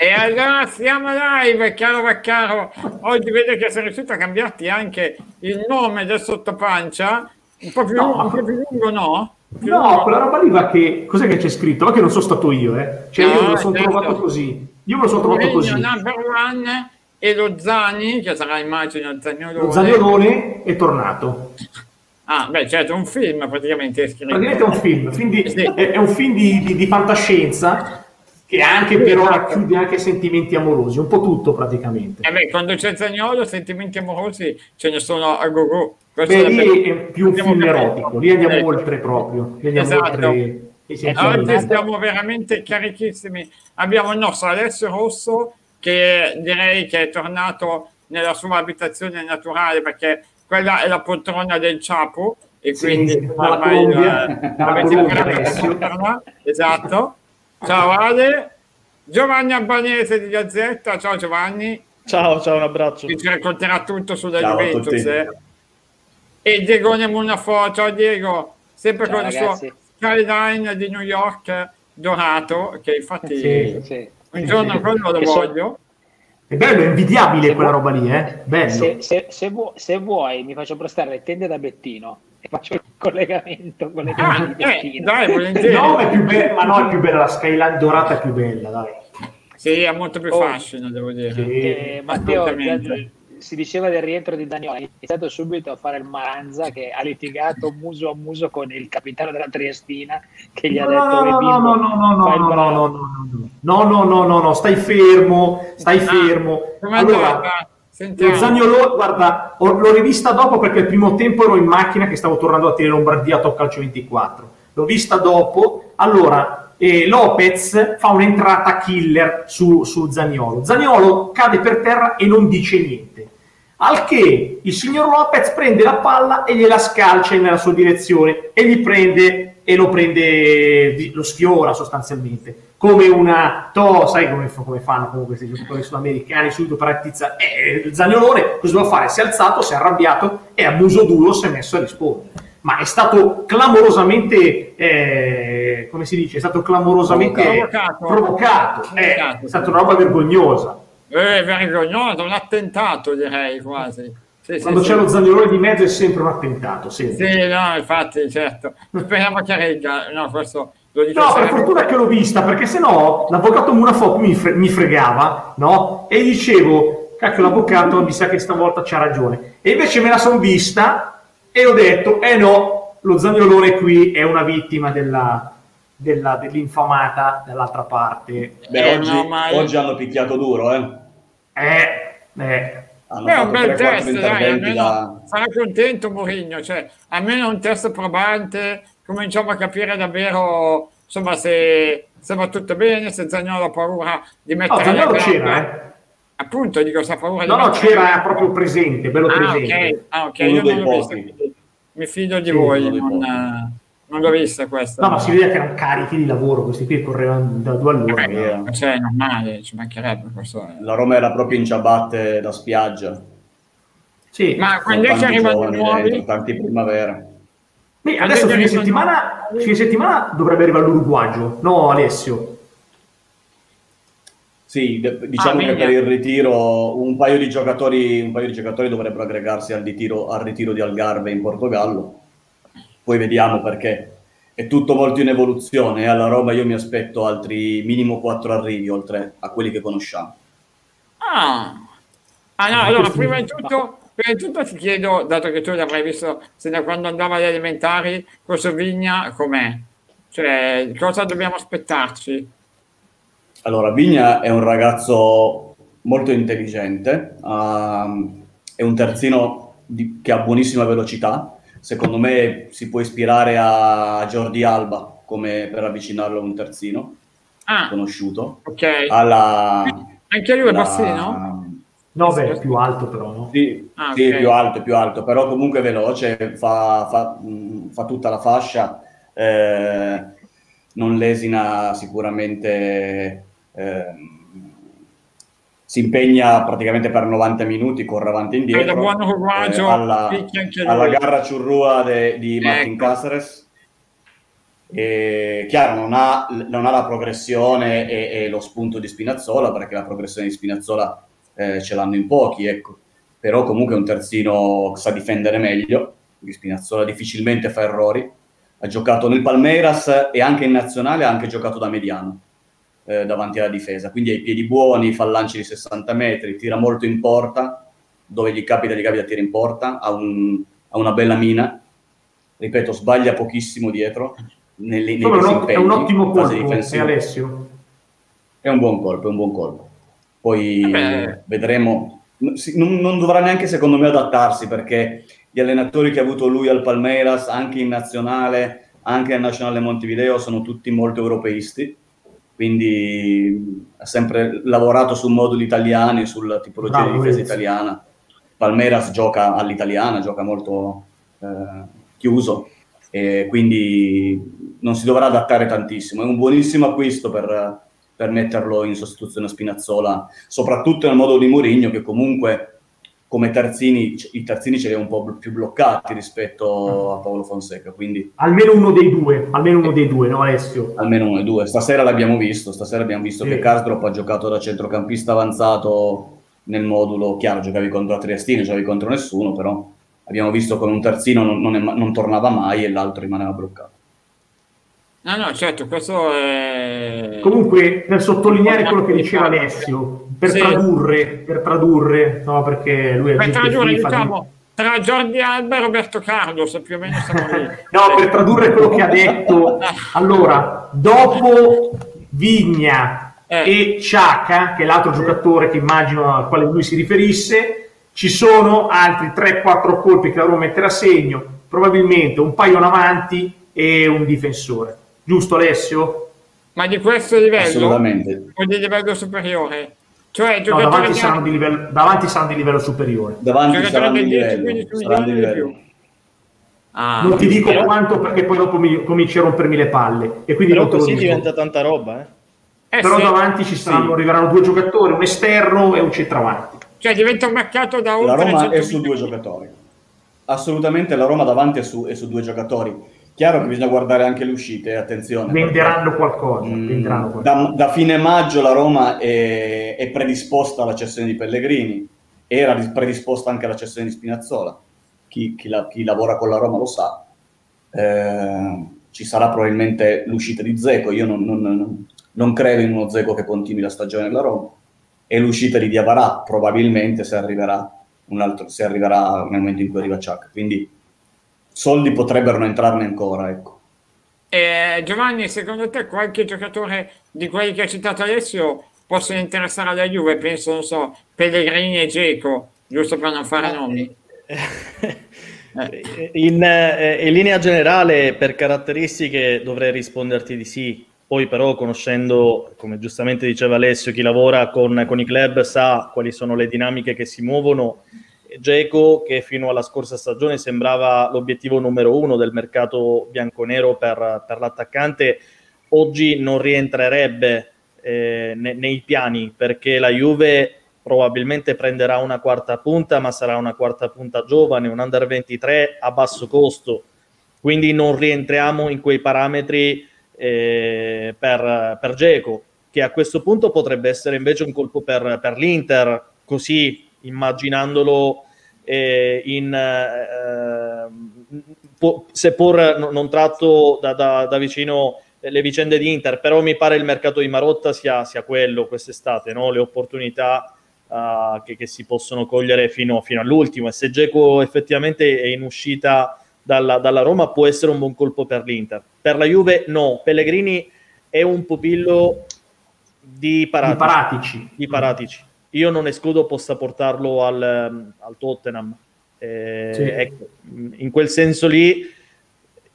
E allora siamo live, caro Vaccaro. Oggi vedo che sei riuscito a cambiarti anche il nome del sottopancia. Un po' più, No, lungo, un po' più lungo, no? Più No, lungo. quella roba lì va che... Cos'è che c'è scritto? Ma che non sono stato io, eh. Cioè, io No, me lo sono certo. trovato così. Io me lo sono trovato Mourinho così. number one e lo Zani, che sarà immagino Zaniolone. Lo Zaniolone è tornato. Ah, beh, certo, un film praticamente è scritto. Praticamente è un film, film di- Sì. è, è un film di, di- di fantascienza che anche Sì, però esatto. racchiude anche sentimenti amorosi, un po' tutto praticamente. Eh beh, quando c'è Zagnolo, sentimenti amorosi ce ne sono a go-go. Questo Beh, è lì è più un film erotico, lì andiamo Eh, oltre proprio, lì andiamo Esatto. oltre i Oggi siamo veramente carichissimi. Abbiamo il nostro Alessio Rosso che direi che è tornato nella sua abitazione naturale perché quella è la poltrona del Ciapo e Sì, quindi dalla ormai, Colombia, eh, dalla avete Colombia imparato a Alessio. conoscerla. Esatto. Ciao Ale. Giovanni Albanese di Gazzetta. Ciao Giovanni. Ciao, ciao, un abbraccio. Che ci racconterà tutto sulla Ciao Juventus. eh. E Diegone Munafo. Ciao Diego. Sempre Ciao, con il suo ragazzi. skyline di New York dorato, che infatti Sì. Sì. un giorno quello lo Che so- voglio. È bello, è invidiabile Se quella vuoi- roba lì, eh? Bello. Se, se- se vu- se vuoi mi faccio prestare le tende da Bettino e faccio il collegamento con le tende Ah, di eh, Bettino. dai, volentieri. No, è più bella, ma no, è più bella, la skyline dorata è più bella, dai. Sì, ha molto più Oh. fascino, devo dire. Sì. Eh, Matteo, si diceva del rientro di Daniele, ha iniziato subito a fare il Maranza che ha litigato muso a muso con il capitano della Triestina che gli ha No, detto no, "Eh, no, no, no, no, no, no, bravo". no, no, no, no, no, no, no, no, stai fermo, stai Ah, fermo. Allora? Sentiamo. lo Zaniolo, guarda, ho- l'ho rivista dopo perché il primo tempo ero in macchina che stavo tornando a Tele Lombardia a Top Calcio 24. L'ho vista dopo. Allora, eh, Lopez fa un'entrata killer su, su Zaniolo. Zaniolo cade per terra e non dice niente. Al che il signor Lopez prende la palla e gliela scalcia nella sua direzione e gli prende e lo prende, lo sfiora sostanzialmente. Come una to, sai come, come fanno comunque questi giocatori sudamericani subito per attizza. E il Zaniolone cosa doveva fare? Si è alzato, si è arrabbiato e a muso duro si è messo a rispondere. Ma è stato clamorosamente, eh, come si dice, è stato clamorosamente Provocato. provocato. Eh, Provocato. è stata una roba vergognosa. Eh, vergognoso, un attentato direi quasi. Sì, Quando sì. c'è lo Zaniolone di mezzo è sempre un attentato, sempre. Sì, no, infatti, certo. Speriamo che regga. No, questo lo dico No, per fortuna che l'ho vista, perché sennò l'avvocato Munafop mi, fre- mi fregava, no? E dicevo, cacchio, l'avvocato mi sa che stavolta c'ha ragione. E invece me la sono vista e ho detto, eh no, lo Zaniolone qui è una vittima della, della- dell'infamata dall'altra parte. Beh, Eh, oggi, no, ma- oggi hanno picchiato duro, eh. Eh, eh. Hanno Beh, è un bel 3-4 test, dai, almeno da... sarà contento Mourinho, cioè almeno un test probante, cominciamo a capire davvero insomma se, se va tutto bene, se Zagnolo ha paura di No, mettere le gambe. c'era, eh. Appunto, dico, se ha paura No, di no, c'era proprio presente, bello Ah, presente. ok, ah, ok, Uno io dei non l'ho vista, mi fido di Sì, voi, non, eh, non l'ho vista questa. No, ma si vede che erano carichi di lavoro, questi qui correvano da due all'ora. Vabbè, cioè, è normale, ci mancherebbe questo. eh. La Roma era proprio in ciabatte da spiaggia. Sì. Ma quando è che tanti arrivano i nuovi? dentro, tanti primavera. Beh, adesso fine settimana, fine settimana dovrebbe arrivare l'Uruguagio, no Alessio? Sì, diciamo Ah, che per il ritiro un paio di giocatori, un paio di giocatori dovrebbero aggregarsi al ritiro, al ritiro di Algarve in Portogallo. Poi vediamo perché è tutto molto in evoluzione e alla Roma io mi aspetto altri minimo quattro arrivi oltre a quelli che conosciamo. Ah, Ah, no, allora prima di tutto, prima di tutto ti chiedo, dato che tu l'avrai visto sin da quando andava alle elementari, questo Vigna com'è? Cioè, cosa dobbiamo aspettarci? Allora, Vigna è un ragazzo molto intelligente, ehm, è un terzino di- che ha buonissima velocità. Secondo me si può ispirare a Jordi Alba come per avvicinarlo a un terzino Ah, conosciuto. ok. Alla, Anche lui è bassino? No, beh, è più alto però, no? Sì, Ah, sì, ok. più alto, più alto, però comunque veloce, fa, fa- mh, fa tutta la fascia, eh, non lesina sicuramente, ehm, si impegna praticamente per 90 minuti, corre avanti e indietro. Eh, alla, alla gara ciurrua de- di Martin Ecco. Cáceres. E, chiaro, non ha, non ha la progressione e, e, lo spunto di Spinazzola, perché la progressione di Spinazzola eh, ce l'hanno in pochi, ecco. Però comunque è un terzino che sa difendere meglio, Spinazzola difficilmente fa errori. Ha giocato nel Palmeiras e anche in nazionale ha anche giocato da mediano eh, davanti alla difesa. Quindi ha i piedi buoni, fa lanci di 60 metri, tira molto in porta, dove gli capita, gli capita tira in porta, ha, un, ha una bella mina. Ripeto, sbaglia pochissimo dietro. Nelle, nei un, è un ottimo colpo, è Alessio. È un buon colpo, è un buon colpo. Poi eh vedremo. Non, non dovrà neanche, secondo me, adattarsi perché gli allenatori che ha avuto lui al Palmeiras, anche in nazionale, anche al Nazionale Montevideo, sono tutti molto europeisti quindi ha sempre lavorato su moduli italiani, sulla tipologia Bravo, di difesa italiana. Palmeiras gioca all'italiana, gioca molto eh, chiuso e quindi non si dovrà adattare tantissimo. È un buonissimo acquisto per, per metterlo in sostituzione a Spinazzola, soprattutto nel modo di Mourinho che comunque come terzini, i terzini ce li ha un po' più bloccati rispetto a Paolo Fonseca. Quindi... Almeno uno dei due, almeno uno dei due, no Alessio? Almeno uno dei due. Stasera l'abbiamo visto, stasera abbiamo visto sì. che Karsdorp ha giocato da centrocampista avanzato nel modulo, chiaro, giocavi contro la Triestino, giocavi contro nessuno, però abbiamo visto che un terzino non, non, è, non tornava mai e l'altro rimaneva bloccato. No, no, certo, questo è... Comunque, per sottolineare quello che diceva Alessio, per sì. tradurre, per tradurre, no, perché lui è per tradurre, diciamo, di... tra Jordi Alba e Roberto Carlos, più o meno siamo lì. no, per tradurre quello che ha detto, allora, dopo Vigna eh. e Ciacca, che è l'altro giocatore che immagino al quale lui si riferisse, ci sono altri 3-4 colpi che la Roma metterà a segno, probabilmente un paio in avanti e un difensore. Giusto Alessio? Ma di questo livello? Assolutamente. O di livello superiore? Cioè, no, davanti, saranno di livello, davanti saranno di livello superiore. Davanti saranno di livello. Saranno di livello. Ah, non ti dico però... quanto perché poi dopo mi, cominci a rompermi le palle. E quindi però così diventa tanta roba. Eh? Eh, però sì. davanti ci saranno, sì. arriveranno due giocatori, un esterno e un centravanti. Cioè diventa un mercato da oltre La Roma è su due giocatori. Assolutamente la Roma davanti è su, è su due giocatori Chiaro che bisogna guardare anche le uscite, attenzione. Venderanno qualcosa. Mh, mm, venderanno qualcosa. Da, da, fine maggio la Roma è, è, predisposta alla cessione di Pellegrini, era predisposta anche alla cessione di Spinazzola. Chi, chi, la, chi lavora con la Roma lo sa. Eh, ci sarà probabilmente l'uscita di Zeco. Io non, non, non, credo in uno Zeco che continui la stagione della Roma. E l'uscita di Diavarà probabilmente se arriverà, un altro, se arriverà nel momento in cui arriva Ciac. Quindi soldi potrebbero entrarne ancora. Ecco. Eh, Giovanni, secondo te qualche giocatore di quelli che ha citato Alessio possono interessare alla Juve? Penso, non so, Pellegrini e Geco, giusto per non fare nomi. In, eh, in, linea generale, per caratteristiche, dovrei risponderti di sì. Poi, però, conoscendo, come giustamente diceva Alessio, chi lavora con, con i club sa quali sono le dinamiche che si muovono Geco, che fino alla scorsa stagione sembrava l'obiettivo numero uno del mercato bianconero per, per l'attaccante, oggi non rientrerebbe eh, ne, nei piani perché la Juve probabilmente prenderà una quarta punta, ma sarà una quarta punta giovane, un under 23 a basso costo. Quindi non rientriamo in quei parametri eh, per, Geco, che a questo punto potrebbe essere invece un colpo per, per l'Inter, così immaginandolo eh, in, eh, po- seppur non tratto da, da, da, vicino le vicende di Inter, però mi pare il mercato di Marotta sia, sia quello quest'estate, no? le opportunità uh, che, che, si possono cogliere fino, fino all'ultimo e se Geco effettivamente è in uscita dalla, dalla, Roma può essere un buon colpo per l'Inter. Per la Juve no, Pellegrini è un pupillo di Paratici. Di Paratici. Di Paratici io non escludo possa portarlo al, ehm, al Tottenham. Eh, sì. ecco, in quel senso lì,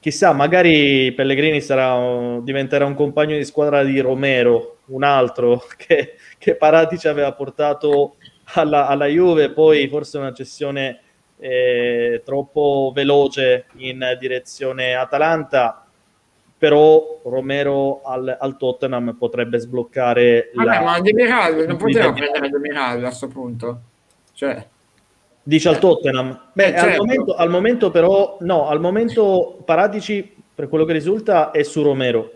chissà, magari Pellegrini sarà, diventerà un compagno di squadra di Romero, un altro che, che Paratici aveva portato alla, alla, Juve, poi forse una cessione eh, troppo veloce in direzione Atalanta però Romero al, al, Tottenham potrebbe sbloccare Vabbè, la... ma Demiral non poteva prendere Demiral a questo punto cioè dice al Tottenham Beh, certo. al, momento, al, momento, però no al momento Paratici per quello che risulta, è su Romero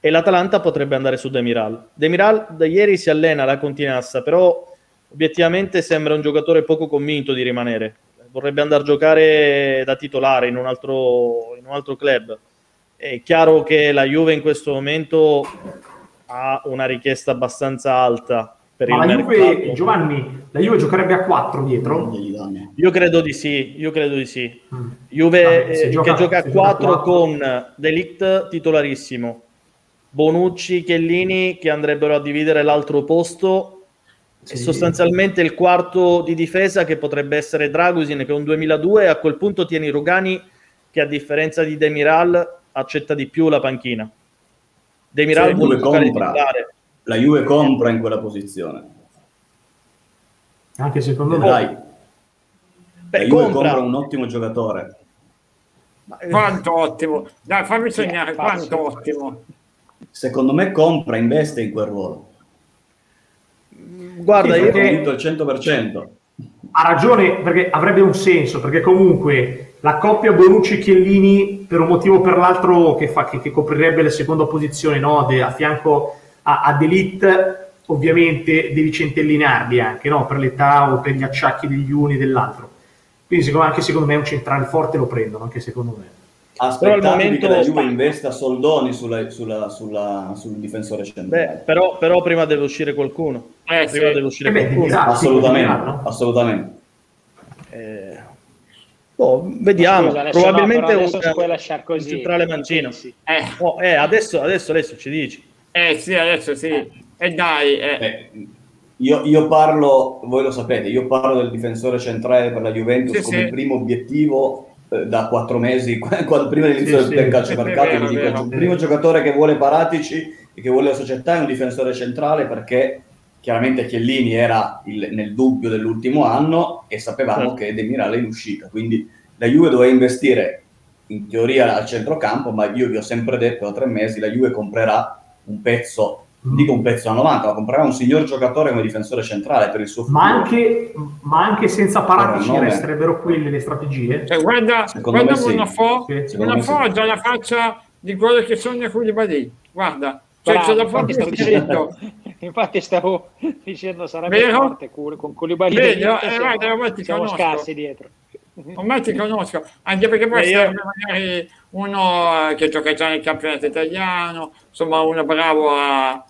e l'Atalanta potrebbe andare su Demiral. Demiral da ieri si allena alla Continassa, però obiettivamente sembra un giocatore poco convinto di rimanere. Vorrebbe andare a giocare da titolare in un altro, in un altro club. È chiaro che la Juve in questo momento ha una richiesta abbastanza alta per Ma il la Juve, mercato. Giovanni, la Juve giocherebbe a 4 dietro? Io credo di sì, io credo di sì. Mm. Juve Vabbè, se eh, gioca- che gioca a se gioca a 4 quattro. con Delict titolarissimo, Bonucci, Chiellini che andrebbero a dividere l'altro posto e Sì. sostanzialmente il quarto di difesa che potrebbe essere Dragusin che è un 2002 e a quel punto tieni Rugani che a differenza di Demiral accetta di più la panchina. Demiral Sì, vuole giocare compra. titolare. La Juve compra in quella posizione. Anche secondo me. Dai, la Beh, Juve compra. compra un ottimo giocatore. Eh, Quanto ottimo. Dai, fammi sognare, facile. quanto ottimo. Secondo me compra, investe in quel ruolo. Guarda, Sì, io perché- Convinto al 100%. Ha ragione perché avrebbe un senso, perché comunque la coppia Bonucci-Chiellini per un motivo o per l'altro che, fa, che, che coprirebbe la seconda posizione no? De- a fianco a, a D'Elite ovviamente devi centellinarli anche no? per l'età o per gli acciacchi degli uni e dell'altro. Quindi secondo, anche secondo me un centrale forte lo prendono, anche secondo me. Aspettatevi Però al momento- che la Juve investa soldoni sulla- sulla- sulla- sul difensore beh, centrale. però, però prima deve uscire qualcuno. Eh, prima sì. deve uscire Eh beh, qualcuno. devi- assolutamente, sì, no? assolutamente. Eh, boh, vediamo. Scusa, Probabilmente no, adesso un, puoi lasciar così. un centrale mancino. Sì. Eh, Oh, eh, adesso, adesso, adesso ci dici. eh, sì, adesso sì. E dai, eh. Eh, io, io parlo, voi lo sapete, io parlo del difensore centrale per la Juventus Sì, come sì. primo obiettivo eh, da quattro mesi, quando, prima dell'inizio Sì, del sì. calciomercato, dico, vero. il primo giocatore che vuole Paratici e che vuole la società è un difensore centrale perché chiaramente Chiellini era il- nel dubbio dell'ultimo anno e sapevamo Certo. che Demirale è in uscita, quindi la Juve doveva investire in teoria al centrocampo, ma io vi ho sempre detto da tre mesi la Juve comprerà un pezzo, non dico un pezzo a 90, ma comprerà un signor giocatore come difensore centrale per il suo futuro. Ma anche, ma anche senza Paratici Ora, no, resterebbero quelle le strategie? Cioè, guarda, Secondo guarda me sì. Monafò, Sì, sì. ha già la faccia di quello che sogna Koulibaly. Guarda, cioè, Bravo, l'ha infatti, stavo scritto. dicendo, infatti stavo dicendo sarebbe Vero? forte con Vedi, dell'Inter, eh, siamo, guarda, ormai ti siamo conosco. scarsi dietro. Ormai ti conosco, anche perché poi Eh, io- sarebbe magari uno eh, che gioca già nel campionato italiano, insomma uno bravo a, a-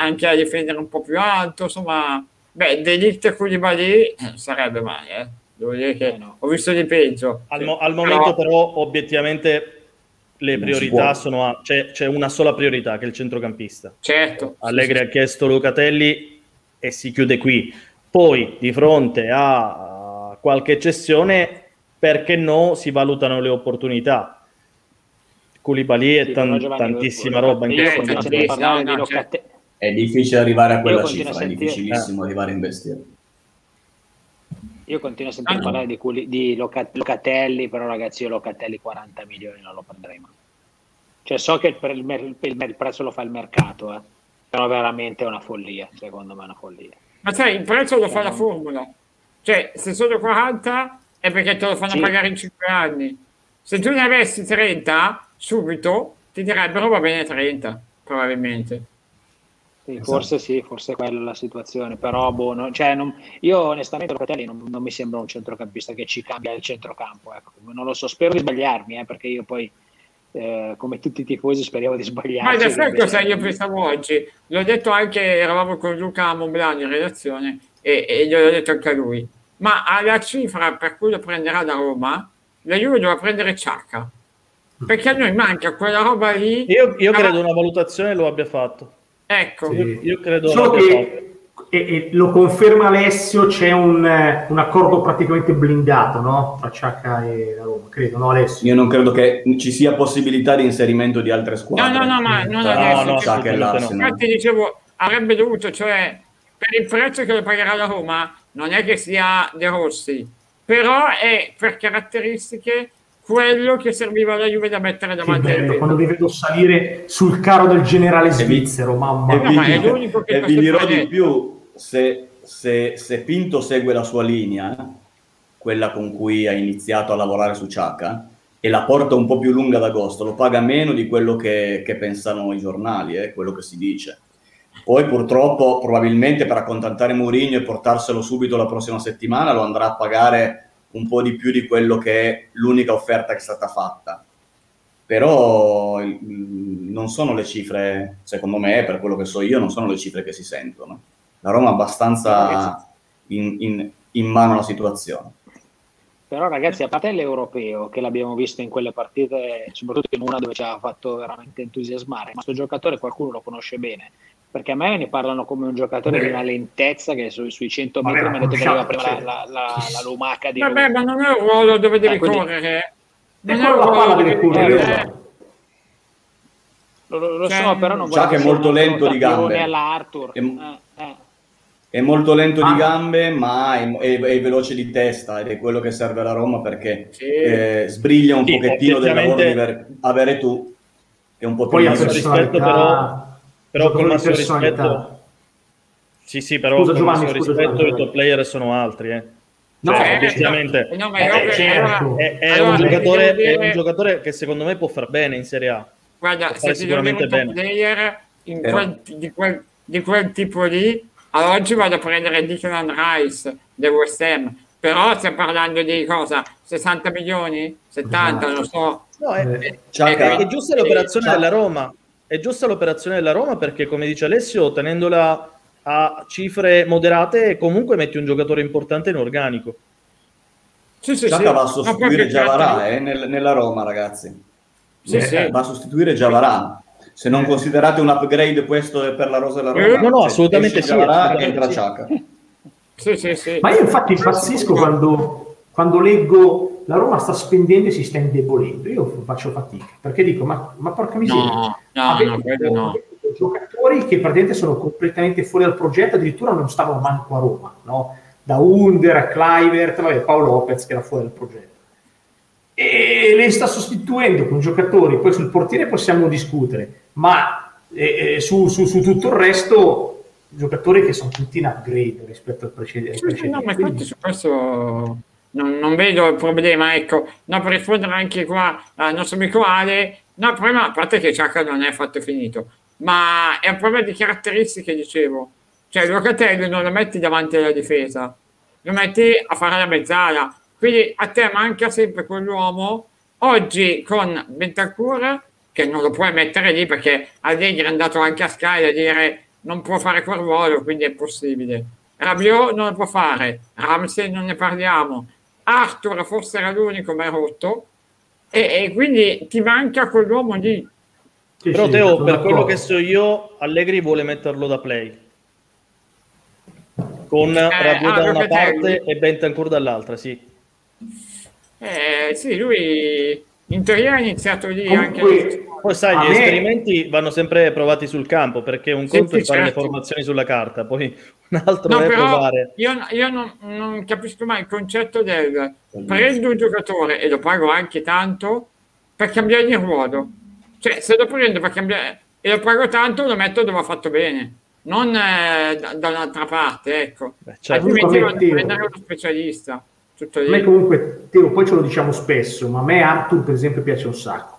anche a difendere un po' più alto, insomma, beh, Delict e Koulibaly eh, sarebbe mai, eh. Devo dire che Eh, no. ho visto di peggio. Al, mo- al momento, però, obiettivamente le priorità sono a, c'è, c'è una sola priorità che è il centrocampista. Certo. Allegri ha chiesto Locatelli e si chiude qui. Poi, di fronte a qualche cessione, perché no, si valutano le opportunità. Koulibaly è Sì, tan- tantissima roba in Eh, questo momento. sì. È difficile arrivare a quella cifra, è difficilissimo arrivare a investire. Io continuo a sentire Ah. parlare di, Culi- di Loca- Locatelli, però ragazzi io Locatelli 40 milioni non lo prenderei mai. Cioè so che il, il il- il prezzo lo fa il mercato, eh. però veramente è una follia, secondo me è una follia. Ma sai, il prezzo lo fa la formula. Cioè, se sono 40 è perché te lo fanno Sì. pagare in 5 anni. Se tu ne avessi 30, subito ti direbbero va bene 30, probabilmente. Sì, Esatto. Forse sì, forse è quella la situazione, però boh, non- cioè, non- io onestamente Locatelli non, non mi sembra un centrocampista che ci cambia il centrocampo, ecco. non lo so, spero di sbagliarmi, eh, perché io poi eh, come tutti i tifosi speriamo di Ma sbagliarmi. in effetti cosa io pensavo oggi? L'ho detto anche, eravamo con Luca Monblani in redazione e, e gliel'ho detto anche a lui. Ma alla cifra per cui lo prenderà da Roma, la Juve dovrà prendere Ciacca. Perché a noi manca quella roba lì. Io, io Ah, credo una valutazione lo abbia fatto. Ecco, Sì. Io credo Solo che, e, e lo conferma Alessio, c'è un, eh, un accordo praticamente blindato no? tra Ciacca e la Roma, credo, no Alessio? Io non credo che ci sia possibilità di inserimento di altre squadre. No, no, no, ma non adesso, assolutamente no. l'Arsenal. Infatti dicevo, avrebbe dovuto, cioè, per il prezzo che lo pagherà la Roma, non è che sia De Rossi, però è per caratteristiche quello che serviva alla Juve da mettere Che davanti bello, quando vi vedo salire sul carro del generale svizzero, mamma E No, ma è vi, l'unico che e vi dirò di più, se, se- se Pinto segue la sua linea, quella con cui ha iniziato a lavorare su Ciacca, e la porta un po' più lunga d'agosto, lo paga meno di quello che, che pensano i giornali, eh, quello che si dice. Poi purtroppo probabilmente per accontentare Mourinho e portarselo subito la prossima settimana lo andrà a pagare un po' di più di quello che è l'unica offerta che è stata fatta. Però non sono le cifre, secondo me, per quello che so io, non sono le cifre che si sentono. La Roma è abbastanza in, in, in mano alla situazione. Però ragazzi, a parte l'europeo, che l'abbiamo visto in quelle partite, soprattutto in una dove ci ha fatto veramente entusiasmare, ma questo giocatore qualcuno lo conosce bene, perché a me ne parlano come un giocatore Beh. di una lentezza che su, sui 100 metri mi ha detto che aveva prima la, la, la, la, lumaca di Vabbè, ma non è un ruolo dove devi eh, quindi... correre. Non è un ruolo dove devi correre. Lo, lo cioè, so, però non voglio che è molto lento di gambe. È, eh, eh. è molto lento ah. di gambe, ma è, è, è, veloce di testa ed è quello che serve alla Roma perché sì. eh, sbriglia un sì, pochettino del lavoro di avere tu, che è un po' più rispetto però però con massimo rispetto sì sì però scusa, con Giovanni, massimo scusa, rispetto Giovanni, i top player sono altri eh. No, cioè, no, è, è, certo. è, è, allora, un giocatore, è un che secondo me può far bene in Serie A. Guarda se sicuramente bene. player quel, di, quel, di, quel, tipo lì ad oggi vado a prendere Declan Rice del West Ham. Però stiamo parlando di cosa? 60 milioni? 70 non lo so. No, è, è, è, giusta l'operazione della Roma è giusta l'operazione della Roma perché, come dice Alessio, tenendola a cifre moderate, comunque metti un giocatore importante in organico. Sì, sì, Ciacca sì. va a sostituire Giavarà eh, nel, nella Roma, ragazzi. Sì, eh, sì. Va a sostituire Giavarà. Se non considerate un upgrade questo per la Rosa della Roma, no, no, assolutamente sì. Giavarà entra Ciacca. Sì, sì, sì. Ma io infatti impazzisco quando, quando leggo la Roma sta spendendo e si sta indebolendo. Io faccio fatica perché dico: Ma, ma porca miseria, no, no, no, no. giocatori che praticamente sono completamente fuori dal progetto, addirittura non stavano manco a Roma, no? da Under a Clivert, vabbè, Paolo Lopez che era fuori dal progetto. E le sta sostituendo con giocatori, poi sul portiere possiamo discutere, ma eh, eh su, su, su tutto il resto giocatori che sono tutti in upgrade rispetto al precedente. No, ma infatti su questo non, non, vedo il problema, ecco, no, per rispondere anche qua al nostro amico Ale, no, il problema, a parte che Ciacca non è affatto finito, ma è un problema di caratteristiche, dicevo, cioè Locatelli non lo metti davanti alla difesa, lo metti a fare la mezzala, quindi a te manca sempre quell'uomo, oggi con Bentancur, che non lo puoi mettere lì perché Allegri è andato anche a Sky a dire non può fare quel ruolo, quindi è possibile. Rabiot non lo può fare, Ramsey non ne parliamo, Arthur forse era l'unico ma è rotto. E, e quindi ti manca quell'uomo lì. Sì, però sì, Teo per quello che so io Allegri vuole metterlo da play. Con eh, Rabiot ah, da una parte e Bentancur dall'altra sì. Eh, sì lui in teoria ha iniziato lì Comunque, anche poi sai, gli me... esperimenti vanno sempre provati sul campo perché un conto sì, è fare certo. le formazioni sulla carta, poi un altro no, è provare. Io, io non, non, capisco mai il concetto del prendo un giocatore e lo pago anche tanto per cambiargli il ruolo. Cioè, se lo prendo per cambiare e lo pago tanto, lo metto dove ha fatto bene, non eh, da, dall'altra parte, ecco. Beh, certo. Altrimenti devo prendere uno specialista. Tutto a me comunque, Teo, poi ce lo diciamo spesso, ma a me Arthur per esempio piace un sacco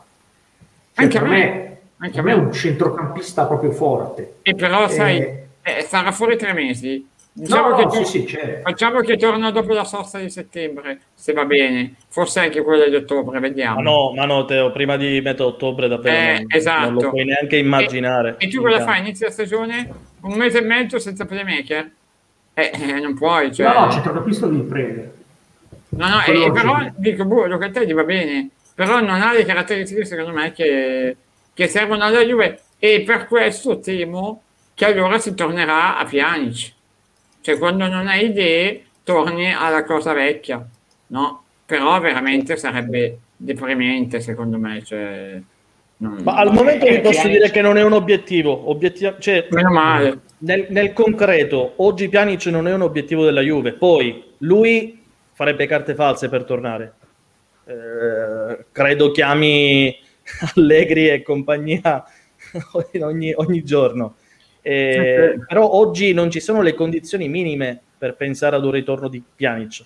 anche a me, me, anche a me è un centrocampista proprio forte. E però, eh, sai, eh, sarà fuori tre mesi. Diciamo no, che no, sì, sì, certo. Facciamo che torna dopo la sosta di settembre, se va bene. Forse anche quella di ottobre, vediamo. Ma no, ma no, Teo, prima di metà ottobre davvero eh, non, esatto. non, lo puoi neanche immaginare. E, e tu cosa fai? Inizia la stagione un mese e mezzo senza playmaker? Eh, eh non puoi. Cioè... No, no, centrocampista devi prendere. No, no, e, però dico, boh, Locatelli va bene però non ha le caratteristiche secondo me che, che servono alla Juve. E per questo temo che allora si tornerà a Pjanic. Cioè quando non hai idee torni alla cosa vecchia no? però veramente sarebbe deprimente secondo me cioè, non... ma al momento vi posso Pjanic... dire che non è un obiettivo. Obiettivo cioè, meno male. nel, nel concreto oggi Pjanic non è un obiettivo della Juve. Poi lui farebbe carte false per tornare eh, credo chiami Allegri e compagnia ogni, ogni giorno. Eh, okay. Però oggi non ci sono le condizioni minime per pensare ad un ritorno di Pjanic,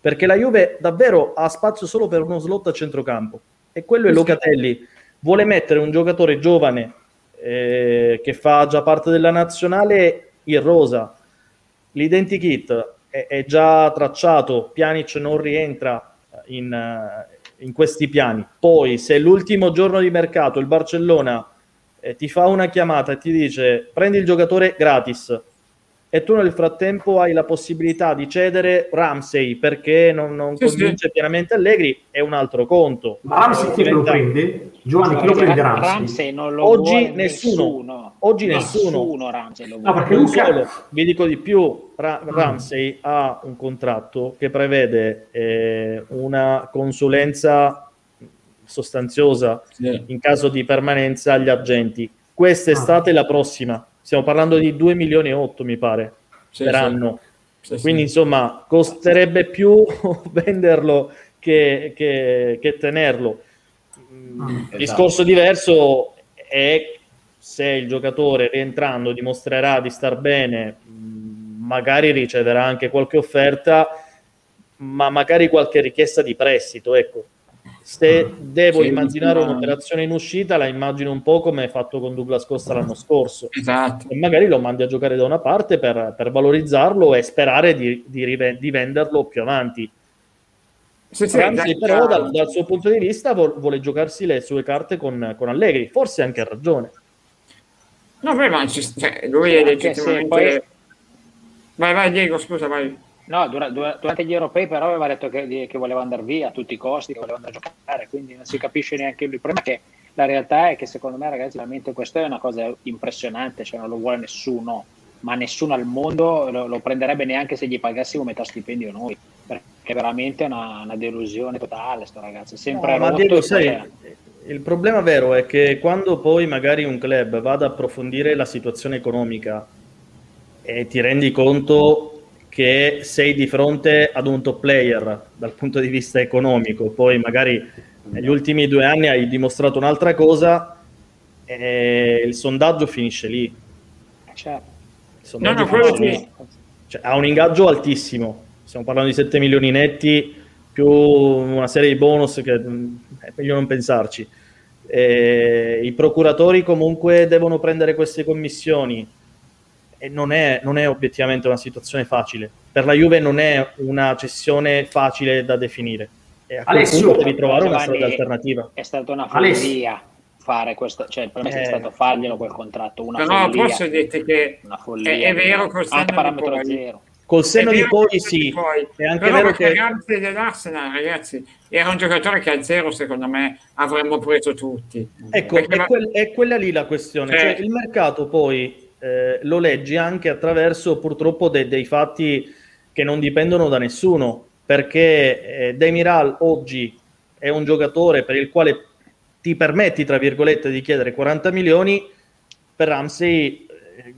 perché la Juve davvero ha spazio solo per uno slot a centrocampo. E quello è Locatelli. Vuole mettere un giocatore giovane eh, che fa già parte della nazionale in rosa. L'identikit è, è già tracciato, Pjanic non rientra in, eh, in questi piani. Poi, se l'ultimo giorno di mercato il Barcellona eh, ti fa una chiamata e ti dice prendi il giocatore gratis e tu nel frattempo hai la possibilità di cedere Ramsey perché non, non sì, convince sì. pienamente Allegri, è un altro conto. Ma Ramsey chi lo prende? Giovanni, chi lo prende Ramsey? Ramsey non lo Oggi nessuno. nessuno. Oggi nessuno. nessuno Ramsey lo no, perché Luca... Solo, vi dico di più, Ra- Ramsey mm. ha un contratto che prevede eh, una consulenza sostanziosa sì. in caso di permanenza agli agenti. Quest'estate ah. la prossima stiamo parlando di 2 milioni e 8 mi pare sì, per sì. anno. Sì, quindi insomma costerebbe più venderlo che, che, che tenerlo. Mm, esatto. discorso diverso è se il giocatore rientrando dimostrerà di star bene mm, magari riceverà anche qualche offerta ma magari qualche richiesta di prestito ecco se mm. devo sì, immaginare ma... un'operazione in uscita, la immagino un po' come fatto con Douglas Costa l'anno scorso. Esatto. E magari lo mandi a giocare da una parte per, per valorizzarlo e sperare di, di, rive- di venderlo più avanti. Sì, sì, Ramsey, però, dal, dal, suo punto di vista, vuole, vuole giocarsi le sue carte con, con Allegri. Forse anche ha ragione. No, beh, ma ci, cioè, lui è legittimamente... Poi... Vai, vai, Diego, scusa, vai. No, durante gli europei però aveva detto che, che, voleva andare via a tutti i costi, che voleva andare a giocare, quindi non si capisce neanche lui. Il problema è che la realtà è che secondo me ragazzi veramente questa è una cosa impressionante, cioè non lo vuole nessuno, ma nessuno al mondo lo, lo prenderebbe neanche se gli pagassimo metà stipendio noi, perché è veramente una, una delusione totale sto ragazzo, sempre no, ma Diego, sai, il problema vero è che quando poi magari un club va ad approfondire la situazione economica e ti rendi conto che sei di fronte ad un top player dal punto di vista economico, poi magari negli ultimi due anni hai dimostrato un'altra cosa e il sondaggio finisce lì. Certo. No, no, cioè, ha un ingaggio altissimo, stiamo parlando di 7 milioni netti più una serie di bonus che è meglio non pensarci. E I procuratori comunque devono prendere queste commissioni, e non è, non è obiettivamente una situazione facile. Per la Juve non è una cessione facile da definire. E a quel punto devi trovare una strada alternativa. È stata una follia fare questo, cioè il problema eh, è stato farglielo quel contratto. Una però follia, posso dirti che una follia, è, è vero col anche parametro poi, zero. Col senno di poi sì, poi. è anche però vero che Ramsey dell'Arsenal, ragazzi, era un giocatore che a zero secondo me avremmo preso tutti. Ecco, è, va... quel, è, quella lì la questione, cioè, cioè il mercato poi eh, lo leggi anche attraverso purtroppo de- dei fatti che non dipendono da nessuno, perché eh, Demiral oggi è un giocatore per il quale ti permetti, tra virgolette, di chiedere 40 milioni, per Ramsey eh,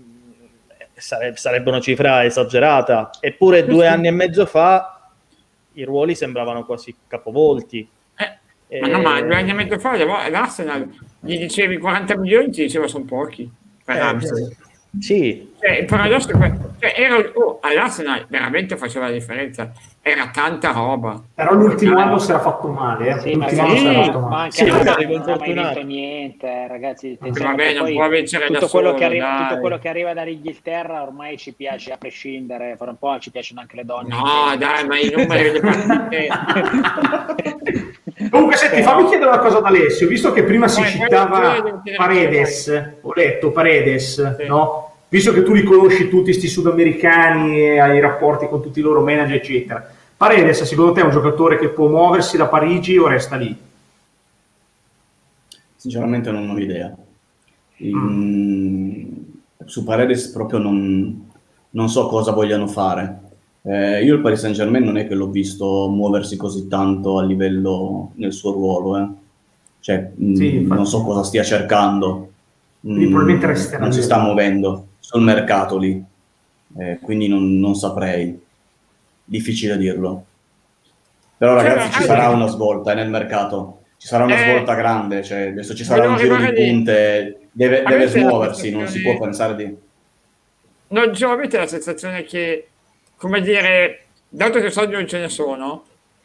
sare- sarebbe una cifra esagerata, eppure due anni e mezzo fa i ruoli sembravano quasi capovolti. Eh, ma no, ma due anni e mezzo fa l'Arsenal gli dicevi 40 milioni, ti diceva sono pochi per eh, Ramsey. Sì. Cioè, il paradosso è che cioè, era, oh, all'Arsenal veramente faceva la differenza, era tanta roba. Però l'ultimo anno si era fatto male, eh. Sì, l'ultimo anno si era fatto male. Ma anche sì, non ha mai vinto niente, ragazzi. Vabbè, non può vincere tutto, quello solo, arriva, tutto quello che arriva dall'Inghilterra ormai ci piace a prescindere, fra un po' ci piacciono anche le donne. No, dai, ma i numeri delle partite... Comunque, senti, fammi chiedere una cosa ad Alessio, visto che prima si citava Paredes, ho letto Paredes, sì. no? Visto che tu li conosci tutti questi sudamericani e hai rapporti con tutti i loro manager, eccetera. Paredes, secondo te è un giocatore che può muoversi da Parigi o resta lì? Sinceramente non ho idea. In... Mm. Su Paredes proprio non, non so cosa vogliano fare. Eh, io il Paris Saint Germain non è che l'ho visto muoversi così tanto a livello nel suo ruolo, eh. cioè, sì, mh, non so cosa stia cercando, mh, probabilmente resterà non si sta muovendo sul mercato lì, eh, quindi non, non, saprei, difficile dirlo. Però cioè, ragazzi ci sarà una svolta nel mercato, ci sarà una eh, svolta grande, cioè, adesso ci sarà un giro di punte, deve, deve smuoversi, non si può pensare di... Non c'è avete la sensazione che come dire, dato che soldi non ce ne sono,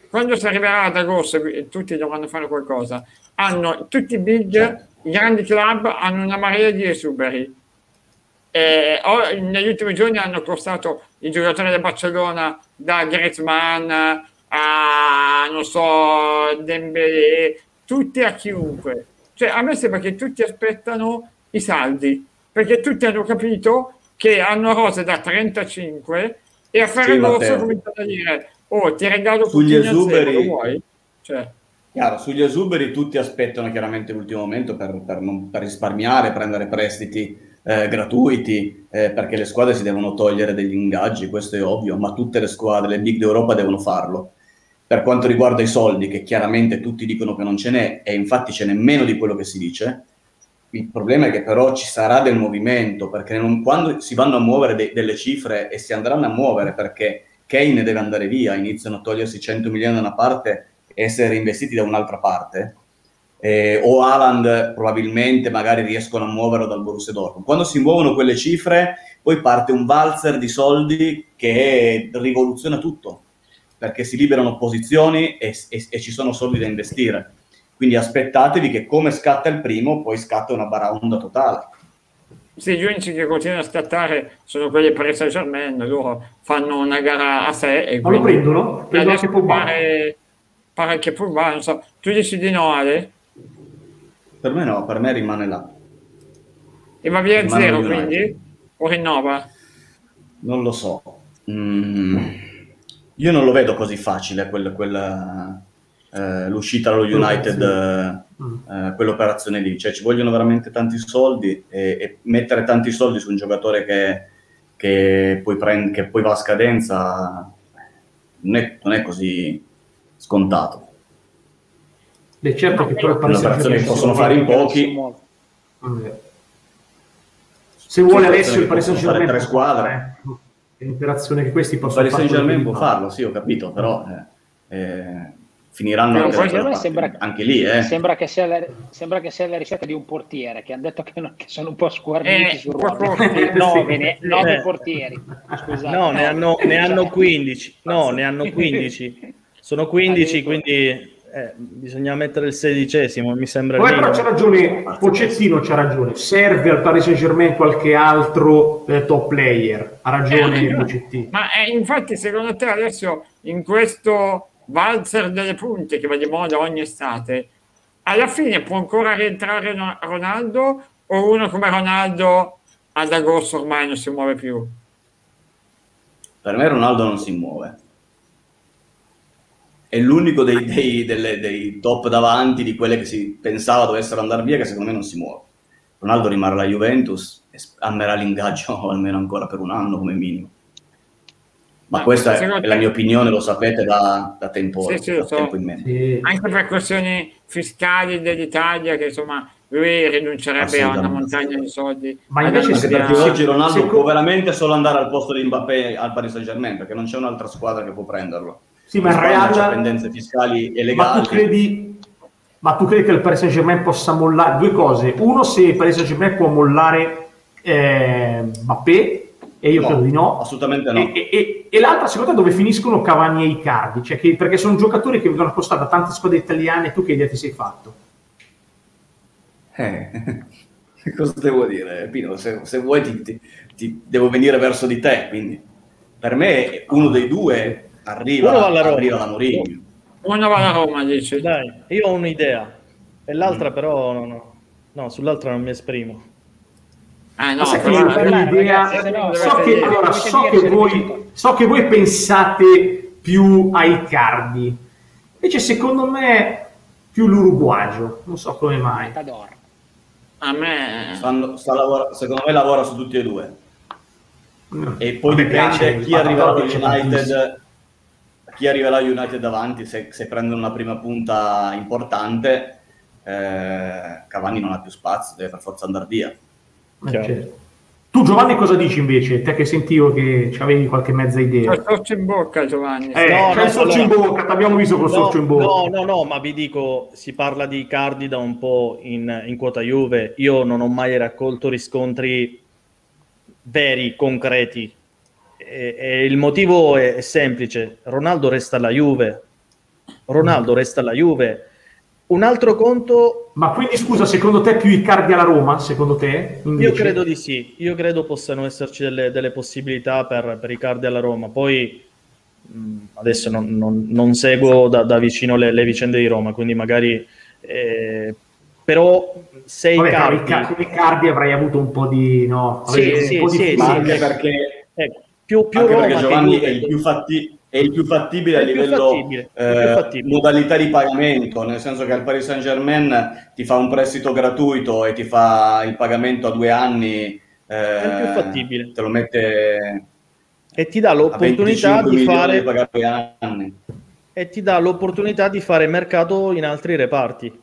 quando si arriverà ad agosto e tutti dovranno fare qualcosa, hanno tutti i big, i grandi club hanno una marea di esuberi. E, o, negli ultimi giorni hanno costato i giocatori del Barcellona da Griezmann a non so Dembélé, tutti a chiunque. Cioè a me sembra che tutti aspettano i saldi, perché tutti hanno capito che hanno rose da 35 e a fare il corso cominciano a dire oh ti regalo sugli esuberi lo vuoi? Cioè. Chiaro, sugli esuberi tutti aspettano chiaramente l'ultimo momento per, per, non, per risparmiare, prendere prestiti eh, gratuiti, eh, perché le squadre si devono togliere degli ingaggi, questo è ovvio, ma tutte le squadre, le big d'Europa devono farlo. Per quanto riguarda i soldi, che chiaramente tutti dicono che non ce n'è, e infatti ce n'è meno di quello che si dice, il problema è che però ci sarà del movimento, perché non, quando si vanno a muovere de- delle cifre e si andranno a muovere perché Kane deve andare via, iniziano a togliersi 100 milioni da una parte e essere investiti da un'altra parte, eh, o Haaland probabilmente magari riescono a muoverlo dal Borussia Dortmund. Quando si muovono quelle cifre, poi parte un valzer di soldi che rivoluziona tutto, perché si liberano posizioni e, e, e ci sono soldi da investire. Quindi aspettatevi che come scatta il primo, poi scatta una baraonda totale. Sì, gli unici che continuano a scattare sono quelli per Saint Germain, loro fanno una gara a sé e Ma lo prendono? Prendono anche Pogba? Pare, pare che Pogba, non so. Tu dici di no, Ale? Per me no, per me rimane là. E va via rimane zero, quindi? O rinnova? Non lo so. Mm, io non lo vedo così facile quel, quel, eh, l'uscita allo United, eh, eh, quell'operazione lì. Cioè ci vogliono veramente tanti soldi e, e mettere tanti soldi su un giocatore che, che, poi, prende, che poi va a scadenza non è, non è così scontato. Beh, certo che poi un'operazione che possono fare in pochi. Se vuole Alessio il Paris Saint Germain tre squadre. Eh. È un'operazione che questi possono fare. Il Paris Saint Germain può farlo, sì, ho capito, però eh, eh, finiranno anche, parte, sembra, anche, lì. Eh. Sembra, che sia la, sembra che sia la ricerca di un portiere che hanno detto che, non, che sono un po' sguarditi eh, su ruoli. Nove, ne, nove eh. portieri. Scusate. No, ne hanno, ne hanno 15. No, ne hanno 15. Sono 15, quindi eh, bisogna mettere il sedicesimo, mi sembra. Poi però c'ha ragione, Pocettino c'ha ragione, serve al Paris Saint Germain qualche altro eh, top player, ha ragione eh, Pocettino. Ma eh, infatti secondo te adesso in questo valzer delle punte che va di moda ogni estate, alla fine può ancora rientrare Ronaldo o uno come Ronaldo ad agosto ormai non si muove più? Per me Ronaldo non si muove è l'unico dei, dei, delle, dei, top davanti di quelle che si pensava dovessero andare via che secondo me non si muove. Ronaldo rimarrà alla Juventus e amerà l'ingaggio almeno ancora per un anno come minimo. Ma, Ma questa è, è, la mia opinione, lo sapete da, da tempo, sì, sì, da so. tempo in mente. Sì. Anche per questioni fiscali dell'Italia che insomma lui rinuncerebbe a una montagna di soldi. Ma invece anche perché oggi Ronaldo può veramente solo andare al posto di Mbappé al Paris Saint Germain perché non c'è un'altra squadra che può prenderlo. Sì, ma il Real... C'è pendenze fiscali e legali. Ma tu credi, ma tu credi che il Paris Saint Germain possa mollare due cose? Uno, se il Paris Saint Germain può mollare eh, Mbappé, e io no, credo di no. Assolutamente no. E, e, e, l'altra, secondo te, dove finiscono Cavani e Icardi? Cioè che, perché sono giocatori che vengono accostati da tante squadre italiane, tu che idea ti sei fatto? Eh, cosa devo dire, Pino? Se, se vuoi ti, ti, ti, devo venire verso di te, quindi per me uno dei due Arriva, Uno va alla Roma. arriva la Mourinho. Uno va alla Roma, dice. Dai, io ho un'idea. E l'altra mm. però, no, no. no, sull'altra non mi esprimo. Ah, no, so, però, che, so, che, allora, so, che voi, so che voi pensate più ai cardi. Invece secondo me più l'uruguagio, non so come mai. A me... Stanno, sta lavora, secondo me lavora su tutti e due. Mm. E poi dipende chi arriva allo United chi arriverà United davanti, se, se prendono una prima punta importante, eh, Cavani non ha più spazio, deve per forza andare via. Eh, certo. Tu Giovanni cosa dici invece? Te che sentivo che avevi qualche mezza idea. C'è il sorcio in bocca Giovanni. Eh, no, c'è no, il sorcio allora, in bocca, ti abbiamo visto col no, sorcio in bocca. No, no, no, ma vi dico, si parla di Cardi da un po' in, in quota Juve. Io non ho mai raccolto riscontri veri, concreti e, e il motivo è, è, semplice, Ronaldo resta alla Juve Ronaldo resta alla Juve. Un altro conto... Ma quindi scusa, secondo te più Icardi alla Roma? Secondo te? Invece? Io credo di sì, io credo possano esserci delle, delle possibilità per, per Icardi alla Roma. Poi mh, adesso non, non, non seguo da, da vicino le, le, vicende di Roma, quindi magari... Eh, però se Vabbè, Icardi... Con Icardi avrei avuto un po' di... No, sì, sì, po di sì, anche perché... Ecco, più, più anche Roma perché Giovanni è il più fatti è il più fattibile a livello fattibile, eh, fattibile. modalità di pagamento, nel senso che al Paris Saint Germain ti fa un prestito gratuito e ti fa il pagamento a due anni. Eh, è il più fattibile. Te lo mette e ti dà l'opportunità di fare anni. e ti dà l'opportunità di fare mercato in altri reparti.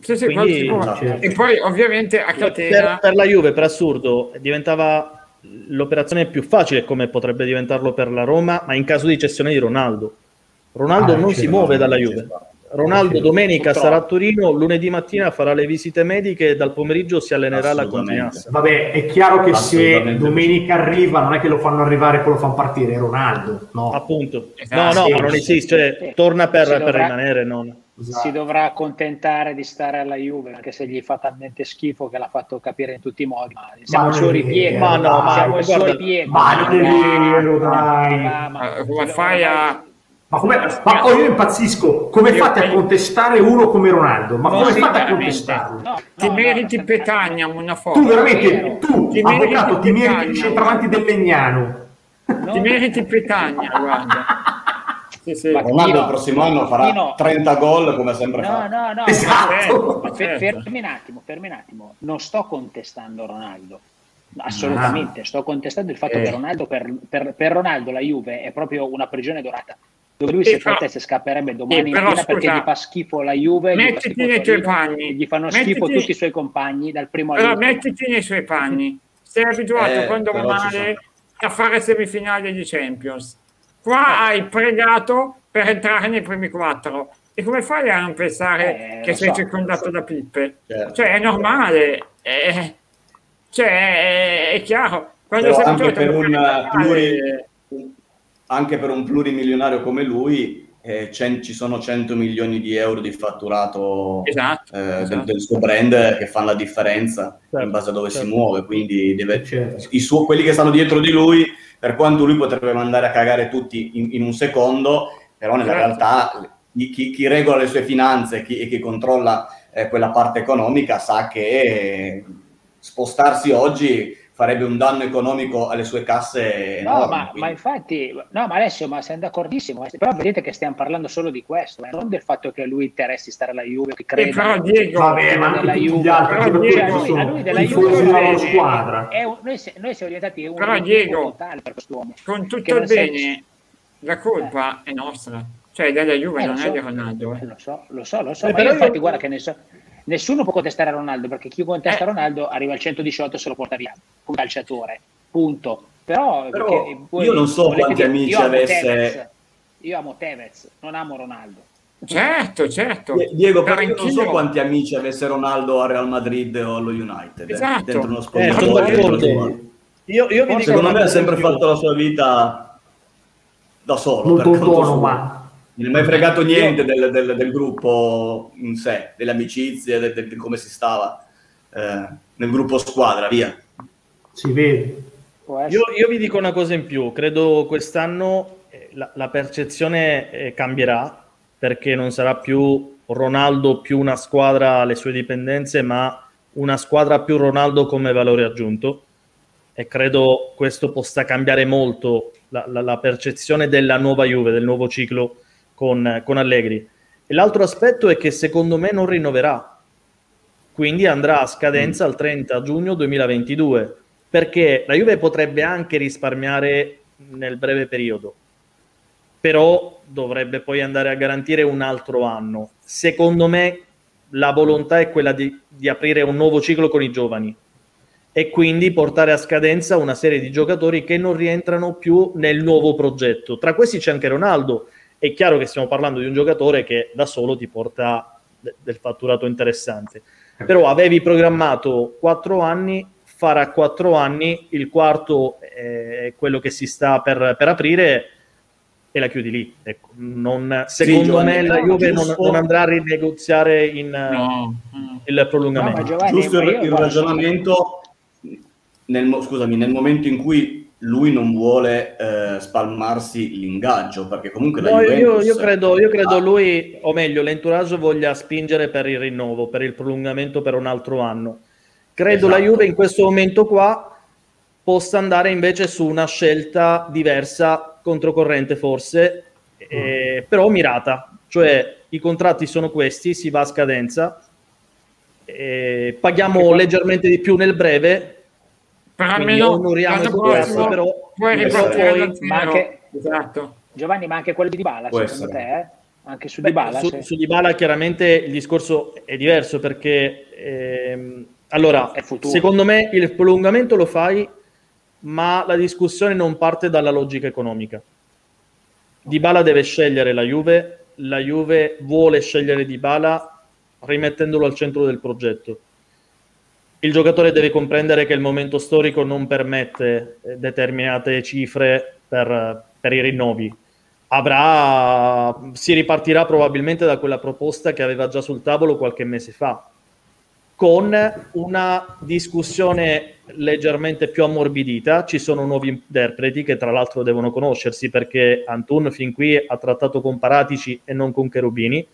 Sì, sì, Quindi, certo. E poi ovviamente a catena... Per, per la Juve, per assurdo, diventava l'operazione più facile come potrebbe diventarlo per la Roma, ma in caso di cessione di Ronaldo. Ronaldo ah, non si muove dalla Juve. Ronaldo domenica sarà a Torino, lunedì mattina farà le visite mediche e dal pomeriggio si allenerà alla continuanza. Vabbè, è chiaro che se domenica arriva non è che lo fanno arrivare e poi lo fanno partire, Ronaldo, no. Appunto. Esatto. No, no, ma non esiste, cioè, torna per, per rimanere, non esatto. si dovrà accontentare di stare alla Juve anche se gli fa talmente schifo che l'ha fatto capire in tutti i modi. Ma siamo il suo ripiego ma no ma siamo il suo ripiego ma non è vero dai. ma, come fai a ma, come, ma oh, io impazzisco. Come io fate a contestare uno come Ronaldo? Ma come fate a contestarlo? No, ti no, meriti no, Petagna una foto. Tu veramente tu ti avvocato ti meriti il centravanti del Legnano. Ti meriti Petagna guarda Sì, sì. Ronaldo il prossimo anno farà Tino, 30 gol come sempre no, fa. No, no, esatto. no. Fer, fermi un attimo, fermi un attimo. Non sto contestando Ronaldo. Assolutamente, ah. sto contestando il fatto eh. che Ronaldo per, per, per, Ronaldo la Juve è proprio una prigione dorata. Dove lui se potesse scapperebbe domani eh, mattina perché gli fa schifo la Juve, mettiti nei tuoi panni. Gli fanno mettiti, schifo tutti i suoi compagni dal primo all'ultimo. mettiti nei suoi panni. Sei abituato eh, quando va male a fare semifinali di Champions Qua hai pregato per entrare nei primi quattro. E come fai a non pensare eh, che sei so, circondato so. da pippe? Certo. Cioè, è normale. È, cioè, è, è chiaro. Anche, per un pluri, anche per un plurimilionario come lui, eh, ci sono 100 milioni di euro di fatturato esatto, eh, esatto. Del, del, suo brand che fanno la differenza certo, in base a dove certo. si muove. Quindi deve, certo. i suo, quelli che stanno dietro di lui per quanto lui potrebbe mandare a cagare tutti in, in un secondo, però nella certo. realtà chi, chi, regola le sue finanze chi, e chi controlla eh, quella parte economica sa che spostarsi oggi farebbe un danno economico alle sue casse enorme, no ma, ma, infatti no ma Alessio ma siamo d'accordissimo eh. però vedete che stiamo parlando solo di questo eh, non del fatto che a lui interessi stare alla Juve che crede eh, però Diego vabbè, ma nella Juve altri, però, Diego, a lui, a lui della Juve squadra è un, noi, noi, siamo diventati un però Diego totale per quest'uomo con tutto il bene senso... la colpa eh. è nostra cioè della Juve eh, non so, è di Ronaldo eh. lo so lo so lo so ma io infatti guarda che ne so nessuno può contestare Ronaldo perché chi contesta eh. Ronaldo arriva al 118 e se lo porta via come calciatore, punto. Però, Però io non so quanti amici io avesse. Tevez, io amo Tevez, non amo Ronaldo. Certo, certo. Diego, però io non so quanti amici avesse Ronaldo a Real Madrid o allo United. Eh, esatto. Eh, dentro uno spogliatoio. Eh, io, io Secondo me ha sempre fatto la sua vita da solo. Molto autonomo, non è mai fregato niente del, del, del, gruppo in sé, delle amicizie, di come si stava eh, nel gruppo squadra, via. Si vede. Io, io, vi dico una cosa in più, credo quest'anno eh, la, la percezione eh, cambierà perché non sarà più Ronaldo più una squadra alle sue dipendenze, ma una squadra più Ronaldo come valore aggiunto e credo questo possa cambiare molto la, la, la percezione della nuova Juve, del nuovo ciclo con, con Allegri. E l'altro aspetto è che secondo me non rinnoverà, quindi andrà a scadenza mm. il 30 giugno 2022, perché la Juve potrebbe anche risparmiare nel breve periodo, però dovrebbe poi andare a garantire un altro anno. Secondo me la volontà è quella di, di aprire un nuovo ciclo con i giovani e quindi portare a scadenza una serie di giocatori che non rientrano più nel nuovo progetto. Tra questi c'è anche Ronaldo, è chiaro che stiamo parlando di un giocatore che da solo ti porta de- del fatturato interessante. Però avevi programmato quattro anni, farà quattro anni, il quarto è quello che si sta per, per aprire. e la chiudi lì. Ecco, non, secondo Giovanni, me la no, Juve non, non andrà a rinegoziare in, No. il No, ma prolungamento. Giovanni, Giusto il, il ragionamento, nel, scusami, nel momento in cui lui non vuole eh, spalmarsi l'ingaggio, perché comunque la No, io, io credo, io credo Ah, lui, o meglio, l'entourage voglia spingere per il rinnovo, per il prolungamento per un altro anno. Credo la Esatto. Juve in questo momento qua possa andare invece su una scelta diversa, controcorrente forse, eh, però mirata. Cioè i contratti sono questi, si va a scadenza, eh, paghiamo leggermente di più nel breve, Però Quindi almeno onoriamo prossimo però- puoi però ripartire poi- ma anche- Esatto. Giovanni, ma anche quello di Dybala, Può secondo essere. te? eh? Anche su Beh, Dybala? su, se- su Dybala chiaramente il discorso è diverso perché ehm, allora, secondo me il prolungamento lo fai, ma la discussione non parte dalla logica economica. Dybala deve scegliere la Juve, la Juve vuole scegliere Dybala rimettendolo al centro del progetto. Il giocatore deve comprendere che il momento storico non permette eh, determinate cifre per, per i rinnovi. Avrà, si ripartirà probabilmente da quella proposta che aveva già sul tavolo qualche mese fa, con una discussione leggermente più ammorbidita. Ci sono nuovi interpreti che tra l'altro devono conoscersi perché Antun fin qui ha trattato con Paratici e non con Cherubini.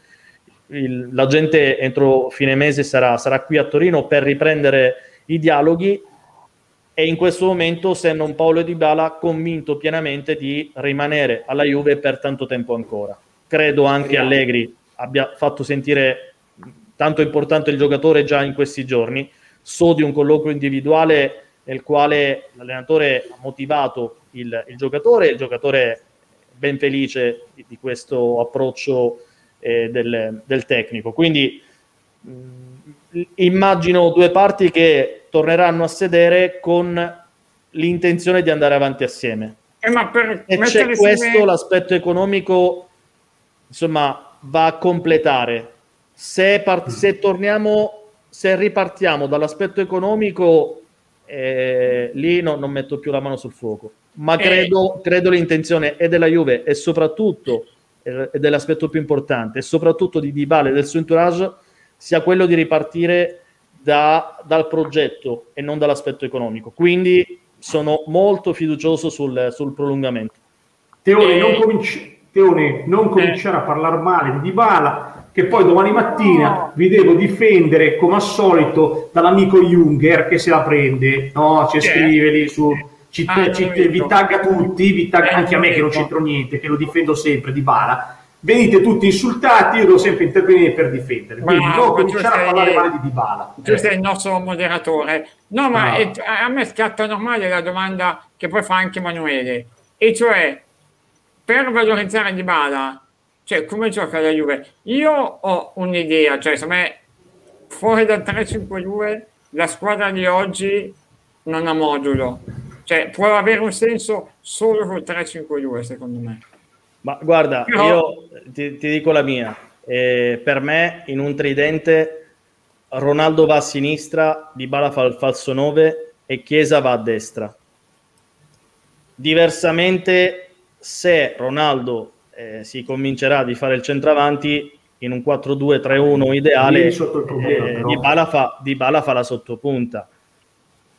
Il- la gente entro fine mese sarà, sarà qui a Torino per riprendere i dialoghi e in questo momento sembra un Paolo Di Bala convinto pienamente di rimanere alla Juve per tanto tempo ancora. Credo anche Allegri abbia fatto sentire tanto importante il giocatore già in questi giorni. So di un colloquio individuale nel quale l'allenatore ha motivato il, il giocatore, il giocatore è ben felice di, di questo approccio eh, del, del tecnico. Quindi mh, immagino due parti che torneranno a sedere con l'intenzione di andare avanti assieme. Eh, ma per E c'è questo, insieme- l'aspetto economico, insomma, va a completare. Se, par- se torniamo, se ripartiamo dall'aspetto economico, eh, lì no- non metto più la mano sul fuoco. Ma Eh. credo, credo l'intenzione è della Juve e soprattutto, ed è l'aspetto più importante, e soprattutto di Dybala e del suo entourage, sia quello di ripartire da- dal progetto e non dall'aspetto economico. Quindi sono molto fiducioso sul, sul prolungamento. Teone, Eh. non, cominci- Teone, non cominciare a parlare male di Dybala, che poi domani mattina No. vi devo difendere come al solito dall'amico Junger che se la prende, no? Ci Chi è? scrive lì su, ci- Ah, ci- vi tagga tutti, vi tagga Eh, anche a me che non c'entro niente, che lo difendo sempre di Bala. Venite tutti insultati, io devo sempre intervenire per difendere. Quindi Bravo, non cominciare a parlare male di Dybala. tu Eh. sei il nostro moderatore. No, ma Bravo. è- a me scatta normale la domanda che poi fa anche Emanuele, e cioè per valorizzare Dybala, cioè come gioca la Juve? Io ho un'idea, cioè secondo me fuori dal 3-5-2 la squadra di oggi non ha modulo, cioè può avere un senso solo col 3-5-2 secondo me. Ma guarda, Però- io ti, ti dico la mia. Eh, per me, in un tridente, Ronaldo va a sinistra, Dybala fa il falso 9 e Chiesa va a destra. Diversamente, se Ronaldo eh, si convincerà di fare il centravanti in un 4-2-3-1 ideale, eh. Dybala, fa, Dybala fa la sottopunta.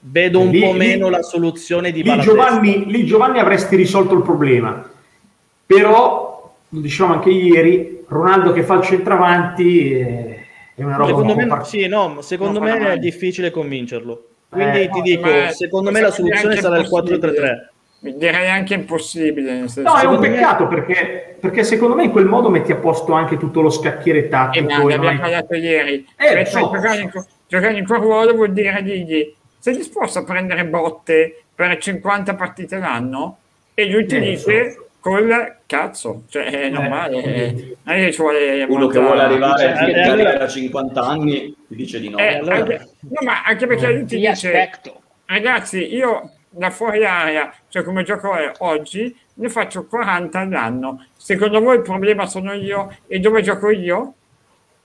Vedo un Lì- po' lì- meno la soluzione di lì Giovanni, lì Giovanni avresti risolto il problema. Però, lo dicevamo anche ieri, Ronaldo che fa il centravanti eh, è una roba Secondo me, par- sì, no, secondo No, me è difficile convincerlo. Quindi Eh, ti no, dico, secondo me la soluzione sarà il impossibile. 4-3-3. Direi anche impossibile. Nel senso No, è un peccato perché, perché secondo me in quel modo metti a posto anche tutto lo scacchiere tattico. e non abbiamo parlato ieri. Eh, Perché so. giocare, in, giocare in quel ruolo vuol dire dirgli sei disposto a prendere botte per 50 partite l'anno? E lui ti Eh, dice col cazzo, cioè è normale. eh. eh, non è che ci vuole Uno che vuole arrivare Cioè, a fine eh, allora- carriera a 50 anni ti dice di no. Eh, allora- anche, no, ma anche perché lui ti Ti dice aspetto. ragazzi, io da fuori area, cioè come gioco oggi, ne faccio 40 all'anno. Secondo voi il problema sono io e dove gioco io?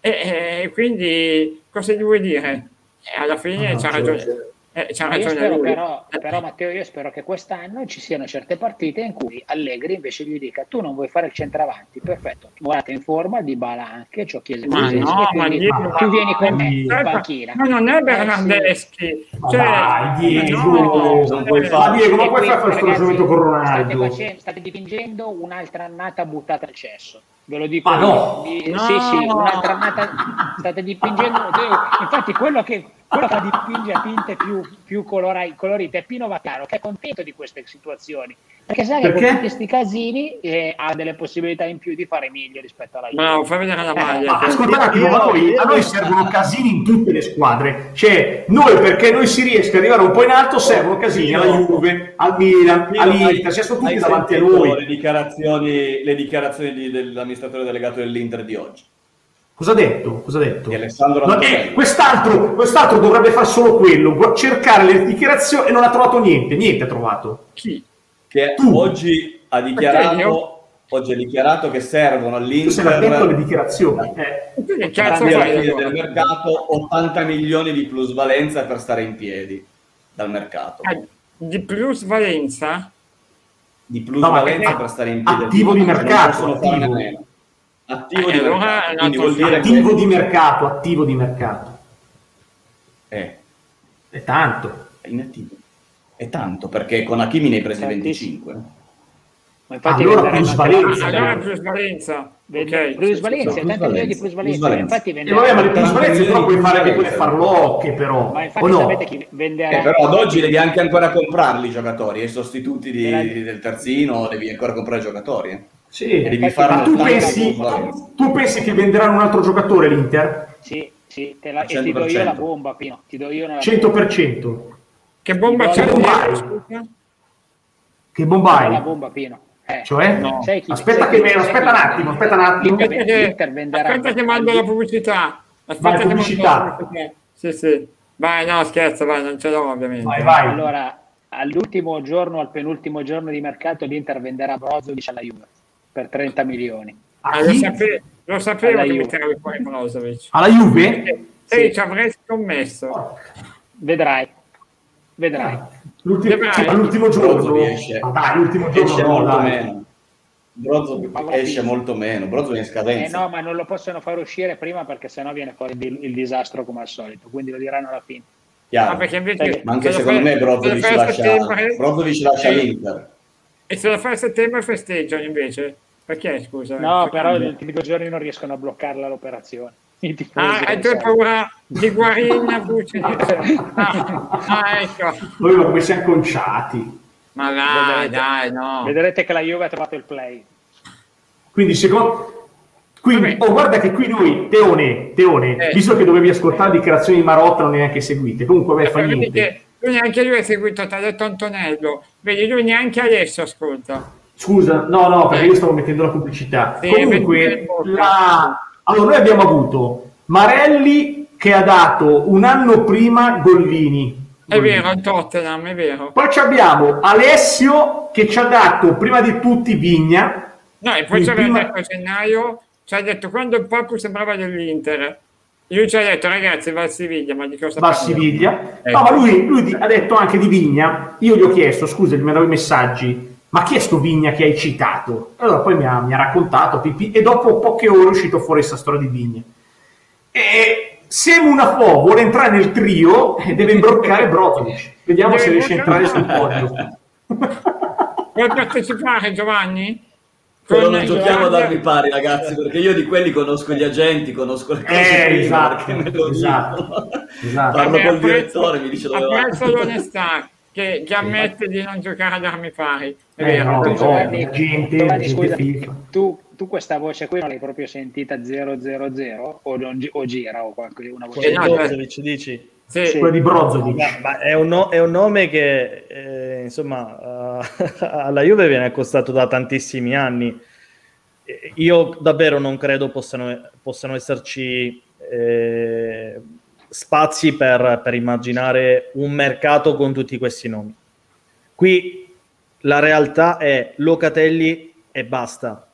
E, e quindi cosa gli vuoi dire? E alla fine Ah, c'ha certo. ragione. Eh, c'ha ragione spero però, Eh, però, Matteo, io spero che quest'anno ci siano certe partite in cui Allegri invece gli dica tu non vuoi fare il centravanti, perfetto, guardate in forma, di bala anche, c'ho chiese Ma Kulusevski, no, ma Diego, tu vieni con me in panchina. Ma non è Eh, Bernardeschi. Ma Cioè, dai, Diego, no, non puoi eh, fare- Ma Diego, ma puoi fare questo ragazzi, ragionamento con State, Ronaldo? facendo- state dipingendo un'altra annata buttata al cesso. Ve lo dico Ma no! Di- No! Sì, sì, un'altra annata. State dipingendo. Infatti, quello che, quello che dipinge a tinte più, più colora- colorite è Pino Vaccaro, che è contento di queste situazioni. Perché sa che con questi casini eh, ha delle possibilità in più di fare meglio rispetto alla Juve. Bravo, fai vedere la maglia. Ma che- ascolta un attimo, ma noi, a noi servono casini in tutte le squadre. Cioè, noi perché noi si riesca ad arrivare un po' in alto servono casini alla Juve, al Milan, all'Inter, cioè sono tutti davanti a noi. Le dichiarazioni, le dichiarazioni di- dell'amministratore delegato dell'Inter di oggi. Cosa ha detto? Cosa ha detto? Di Alessandro No, eh, quest'altro, quest'altro dovrebbe fare solo quello, cercare le dichiarazioni e non ha trovato niente, niente ha trovato. Chi? che Tu. oggi ha dichiarato, oggi ha dichiarato che servono Tu sei attento alle all'Inter dichiarazioni. Eh. Che alla cazzo fai? del allora? mercato 80 milioni di plusvalenza per stare in piedi dal mercato. Ah, Di plus valenza? Di No, plusvalenza ma- per stare in piedi. attivo di Non mercato, attivo. Attivo Eh, di mercato. dire Attivo che... di mercato, attivo di mercato. Eh, È tanto. è inattivo. È tanto, perché con Hakimi ne hai presi Tantissimo. 25. Ma infatti Allora plusvalenza, Ah, allora plusvalenza, sì, sì, 80 milioni di plusvalenza, plusvalenza. plusvalenza. Infatti E venderanno vabbè, ma le 80 plusvalenze però puoi di fare anche quelle plusvalenza. farlocche, però. Ma infatti o no? sapete chi venderà? Eh, però ad oggi devi anche ancora comprarli i giocatori, i sostituti di- del terzino, devi ancora comprare i giocatori. Sì. Devi farne Ma tu 80 pensi, tu pensi che venderanno un altro giocatore l'Inter? Sì, sì, te la, e ti do io 100%. la bomba, Pino. Ti do io la 100%. Che bomba Che c'è bomba hai? dietro, scusa? Che La bomba, Pino. Eh. Cioè? No. Chi- Aspetta che chi- aspetta chi- un attimo, aspetta un attimo. Aspetta che, L'Inter venderà- aspetta che mando la pubblicità. Aspetta Vai, che mando pubblicità. pubblicità. Sì, sì. Vai, no, scherzo, vai, non ce l'ho ovviamente. Vai, vai. Allora, all'ultimo giorno, al penultimo giorno di mercato, l'Inter venderà Brozovic alla Juve per 30 milioni. Ah, lo, sape- lo sapevo Alla che Juve. mi tiravi fuori Brozovic. Alla Juve? Sì, Sì. ci avrei scommesso. Vedrai, vedrai. L'ultimo, Dai. sì, ma l'ultimo giorno. Brozovic esce. Ma dai, l'ultimo giorno Esce no, molto dai. meno. Brozovic esce molto meno. Brozovic è in Eh scadenza. no, ma non lo possono far uscire prima perché sennò viene fuori il, il disastro come al solito, quindi lo diranno alla fine. Chiaro. Ah, perché invece Ma anche se lo secondo fai- me se lo fai a lascia, settembre- Brozovic lascia Eh, l'Inter. E se lo fai a settembre festeggiano invece? Perché, scusa? No, Che però gli ultimi due giorni non riescono a bloccarla l'operazione. Ah, tu hai sanno. paura di Guarigna, Pucci? Ah, ah, ecco. Noi ma come siamo conciati. Ma dai, Vedrete. dai, no. Vedrete che la Juve ha trovato il play. Quindi secondo... Quindi, oh, guarda che qui noi, Teone, Teone, Eh. visto che dovevi ascoltare le dichiarazioni di Marotta, non neanche seguite. Comunque, beh, fa niente. che lui neanche lui ha seguito, ti ha detto Antonello. Vedi, lui neanche adesso ascolta. Scusa, no, no, perché io stavo mettendo la pubblicità. Sì, Comunque, la... allora, noi abbiamo avuto Marelli che ha dato un anno prima Gollini. È vero, il Tottenham, è vero. Poi ci abbiamo Alessio che ci ha dato prima di tutti Vigna. No, e poi ci aveva prima- detto a gennaio, ci ha detto quando il Papu sembrava dell'Inter. Lui ci ha detto, ragazzi, va a Siviglia, ma di cosa va a? Siviglia. Ecco. No, ma lui, lui ha detto anche di Vigna. Io gli ho chiesto, scusa, gli mandavo i messaggi. Ma chi è sto Vigna che hai citato? Allora poi mi ha, mi ha raccontato pipì, e dopo poche ore è uscito fuori questa storia di Vigna. E se Munafò vuole entrare nel trio, eh, deve imbroccare Brozovic. Vediamo Deve se riesce a entrare sul podio. Vuoi partecipare, Giovanni? Però non giochiamo ad armi pari, ragazzi, perché io di quelli conosco gli agenti, conosco le cose Eh, prima, esatto, perché me lo esatto, esatto. Parlo Vabbè, col apprezzo- direttore, mi dice dove va. apprezzo l'onestà che, che ammette di non giocare ad armi pari. È Eh, vero. no, no. Giovanni, gente- Giovanni, scusa, tu, tu questa voce qui non l'hai proprio sentita 000 o, non o gira o qualche, una voce Eh, no, Brozovic, dici? Sì. Sì. Quella di Brozovic. Ma è, un no- è un nome che eh, insomma eh, alla Juve viene accostato da tantissimi anni. Eh, Io davvero non credo possano, possano esserci eh, spazi per, per immaginare un mercato con tutti questi nomi. Qui la realtà è Locatelli e basta.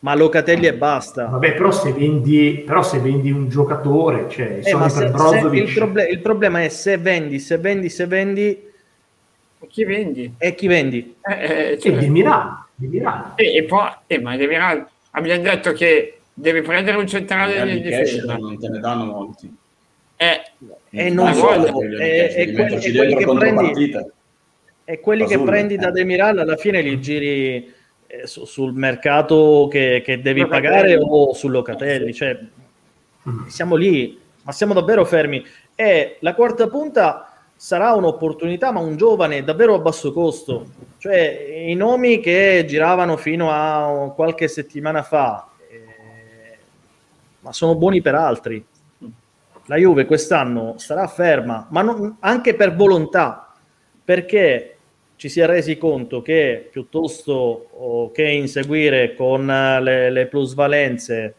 ma Locatelli e basta. Vabbè, però se vendi, però se vendi un giocatore, cioè Eh, se- per se- il, proble- il problema è se vendi, se vendi, se vendi Chi vendi? e chi vendi. Eh, eh, e cioè, Demiral, Demiral. e, e poi, eh, ma Demiral, abbiamo detto che devi prendere un centrale di di difesa. non te ne danno molti. Eh, E non solo, guarda, e, e quelli, che prendi, e quelli che Fasulli, prendi da eh. Demiral alla fine li giri eh, su- sul mercato che, che devi Locatelli. pagare o su Locatelli. Cioè, Mm. siamo lì, ma siamo davvero fermi. E la quarta punta sarà un'opportunità, ma un giovane davvero a basso costo. Cioè, i nomi che giravano fino a qualche settimana fa, eh, ma sono buoni per altri. La Juve quest'anno sarà ferma, ma non- anche per volontà, perché ci si è resi conto che piuttosto oh, che inseguire con eh, le, le plusvalenze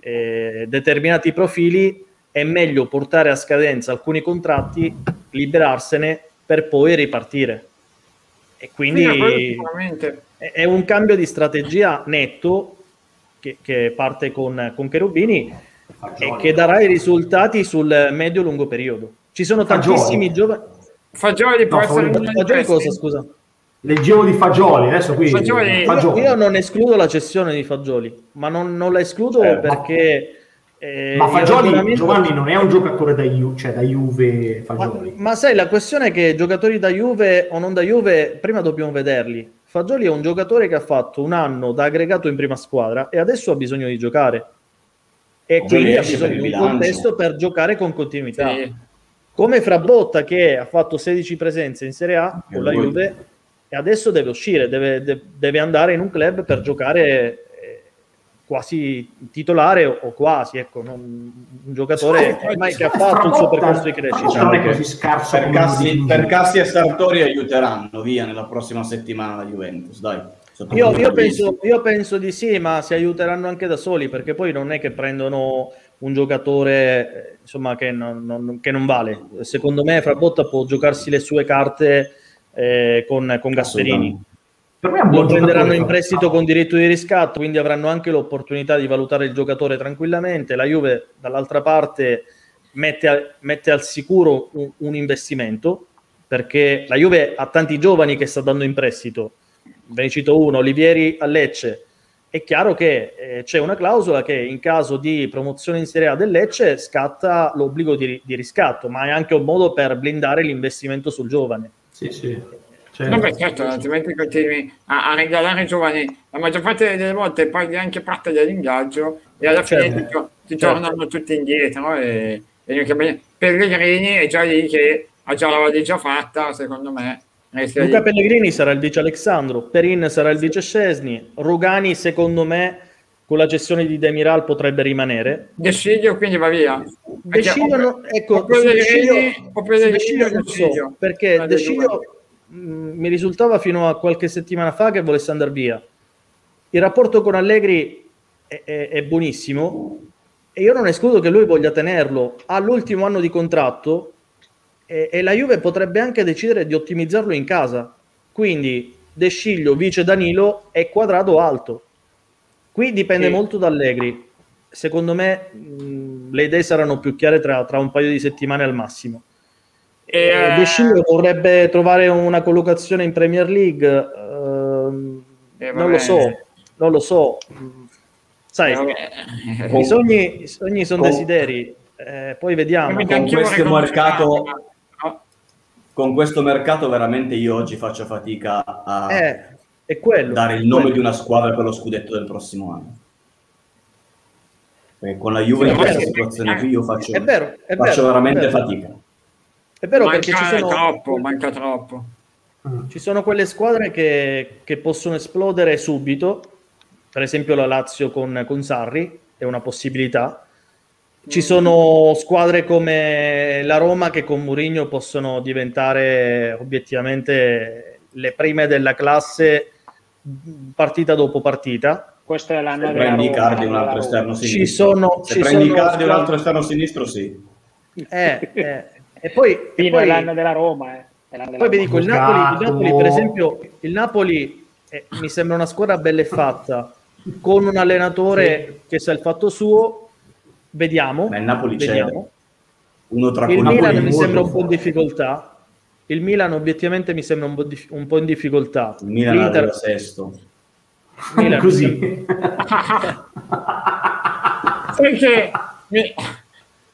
eh, determinati profili, è meglio portare a scadenza alcuni contratti, liberarsene per poi ripartire. E quindi è è un cambio di strategia netto che, che parte con, con Cherubini e che darà i risultati sul medio-lungo periodo. Ci sono Fagioli. tantissimi giovani. Fagioli può No, essere Fagioli- uno Fagioli cosa, scusa? Leggevo di Fagioli, adesso qui Fagioli- Fagioli. Io, io non escludo la cessione di Fagioli, ma non, non la escludo Eh, ma- perché... eh, Ma Fagioli, Giovanni, non è un giocatore da, Ju- cioè, da Juve Ma, Fagioli. ma sai, la questione è che giocatori da Juve o non da Juve, prima dobbiamo vederli. Fagioli è un giocatore che ha fatto un anno da aggregato in prima squadra e adesso ha bisogno di giocare. E quindi ha bisogno di un contesto per giocare con continuità. Sì. Come Frabotta che ha fatto 16 presenze in Serie A E con la. Juve e adesso deve uscire, deve, de- deve andare in un club per giocare eh, quasi titolare o, quasi, ecco, non- un giocatore Sai, ormai che ha fatto il suo percorso di crescita. non è Perché così scarso Per Cassi, per. Cassi e Sartori aiuteranno via nella prossima settimana la Juventus, dai. Io, io penso, io penso di sì, ma si aiuteranno anche da soli, perché poi non è che prendono un giocatore insomma, che, non, non- che non vale. Secondo me Frabotta può giocarsi le sue carte eh, con, con Gasperini. Per me Lo prenderanno in prestito con diritto di riscatto, quindi avranno anche l'opportunità di valutare il giocatore tranquillamente. La Juve, dall'altra parte, mette, a- mette al sicuro un, un investimento, perché la Juve ha tanti giovani che sta dando in prestito. Ve ne cito uno, Olivieri a Lecce. È chiaro che eh, c'è una clausola che in caso di promozione in Serie A del Lecce scatta l'obbligo di, di riscatto, ma è anche un modo per blindare l'investimento sul giovane. Sì, sì. Cioè, No, beh, certo, altrimenti continui a, a regalare i giovani. La maggior parte delle volte paghi anche parte dell'ingaggio e alla fine Certo. ti, to- ti Certo. tornano tutti indietro. E, e Pellegrini è già lì che ha già la valigia fatta, secondo me. Lì. Luca Pellegrini sarà il vice Alexandro, Perin sarà il vice Scesni, Rugani secondo me con la cessione di Demiral potrebbe rimanere. De Sciglio quindi va via. De Sciglio, Perché no- ecco, o Pellegrini, su De Sciglio- o Pellegrini su De Sciglio o non so, perché Una De dei due. Sciglio mh, mi risultava fino a qualche settimana fa che volesse andare via. Il rapporto con Allegri è, è- è buonissimo e io non escludo che lui voglia tenerlo. Ha l'ultimo anno di contratto e, e la Juve potrebbe anche decidere di ottimizzarlo in casa. Quindi De Sciglio, vice Danilo e quadrato alto. Qui dipende Sì. molto da Allegri. Secondo me mh, le idee saranno più chiare tra, tra un paio di settimane al massimo. E, Eh, De Sciglio vorrebbe trovare una collocazione in Premier League. Eh, non lo so, non lo so. Mm, Sai, eh, i sogni, i sogni sono desideri. eh, poi vediamo. Con questo mercato- no? Con questo mercato veramente io oggi faccio fatica a Eh, è quello. dare il nome quello. di una squadra per lo scudetto del prossimo anno. Perché con la Juve Sì, in questa vero. situazione qui io faccio, È vero, è faccio vero, veramente è vero. fatica. È vero manca perché ci sono, troppo, manca troppo. Ci sono quelle squadre che, che possono esplodere subito, per esempio la Lazio con, con Sarri è una possibilità. Ci sono squadre come la Roma che con Mourinho possono diventare obiettivamente le prime della classe partita dopo partita. Questo è l'anno Se della prendi Roma, Icardi un l'anno altro esterno Roma. Ci sinistro. sono- Se ci prendi sono Icardi un altro esterno sinistro, sì. Eh, eh, E poi, e poi- all'anno della Roma, eh. È l'anno della Poi vi dico, il Napoli, il. Napoli, per esempio, il Napoli eh, mi sembra una squadra bella e fatta, con un allenatore che sa il fatto suo, vediamo. Ma il Napoli vediamo. c'è. Uno tra Il Milan mi sembra un po' in difficoltà. Il Milan obiettivamente mi sembra un po', dif- un po' in difficoltà. il Milan L'Inter- sesto. Milan- Così. Perché mi,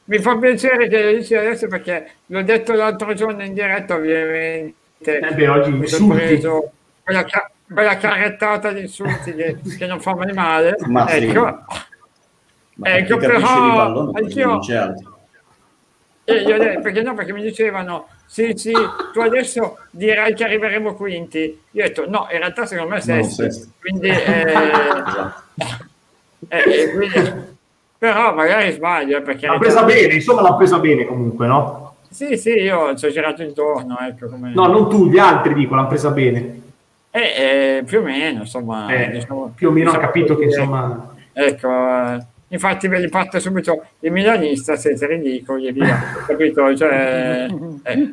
mi fa piacere che lo dici adesso perché l'ho detto l'altro giorno in diretta ovviamente. Eh beh, oggi mi sono preso quella, quella carrettata di insulti che, che non fa mai male. Ma sì. Ecco. Ma Ecco, capisce però di pallone così anch'io- non c'è altro. E io perché no? Perché mi dicevano, sì, sì, tu adesso dirai che arriveremo quinti. Io ho detto, no, in realtà secondo me No, sesti. sesto. Quindi, eh, Esatto. eh, eh, quindi- però magari sbaglio, eh, perché... L'ha presa bene, insomma l'ha presa bene comunque, no? Sì, sì, io ci ho girato intorno, ecco come... No, non tu, gli altri dico, l'hanno presa bene. Eh, eh, più o meno, insomma... Eh, diciamo- più o meno diciamo capito che insomma... Ecco, eh, infatti ve li parte subito il milanista, siete ridicoli e via, capito? Cioè, eh,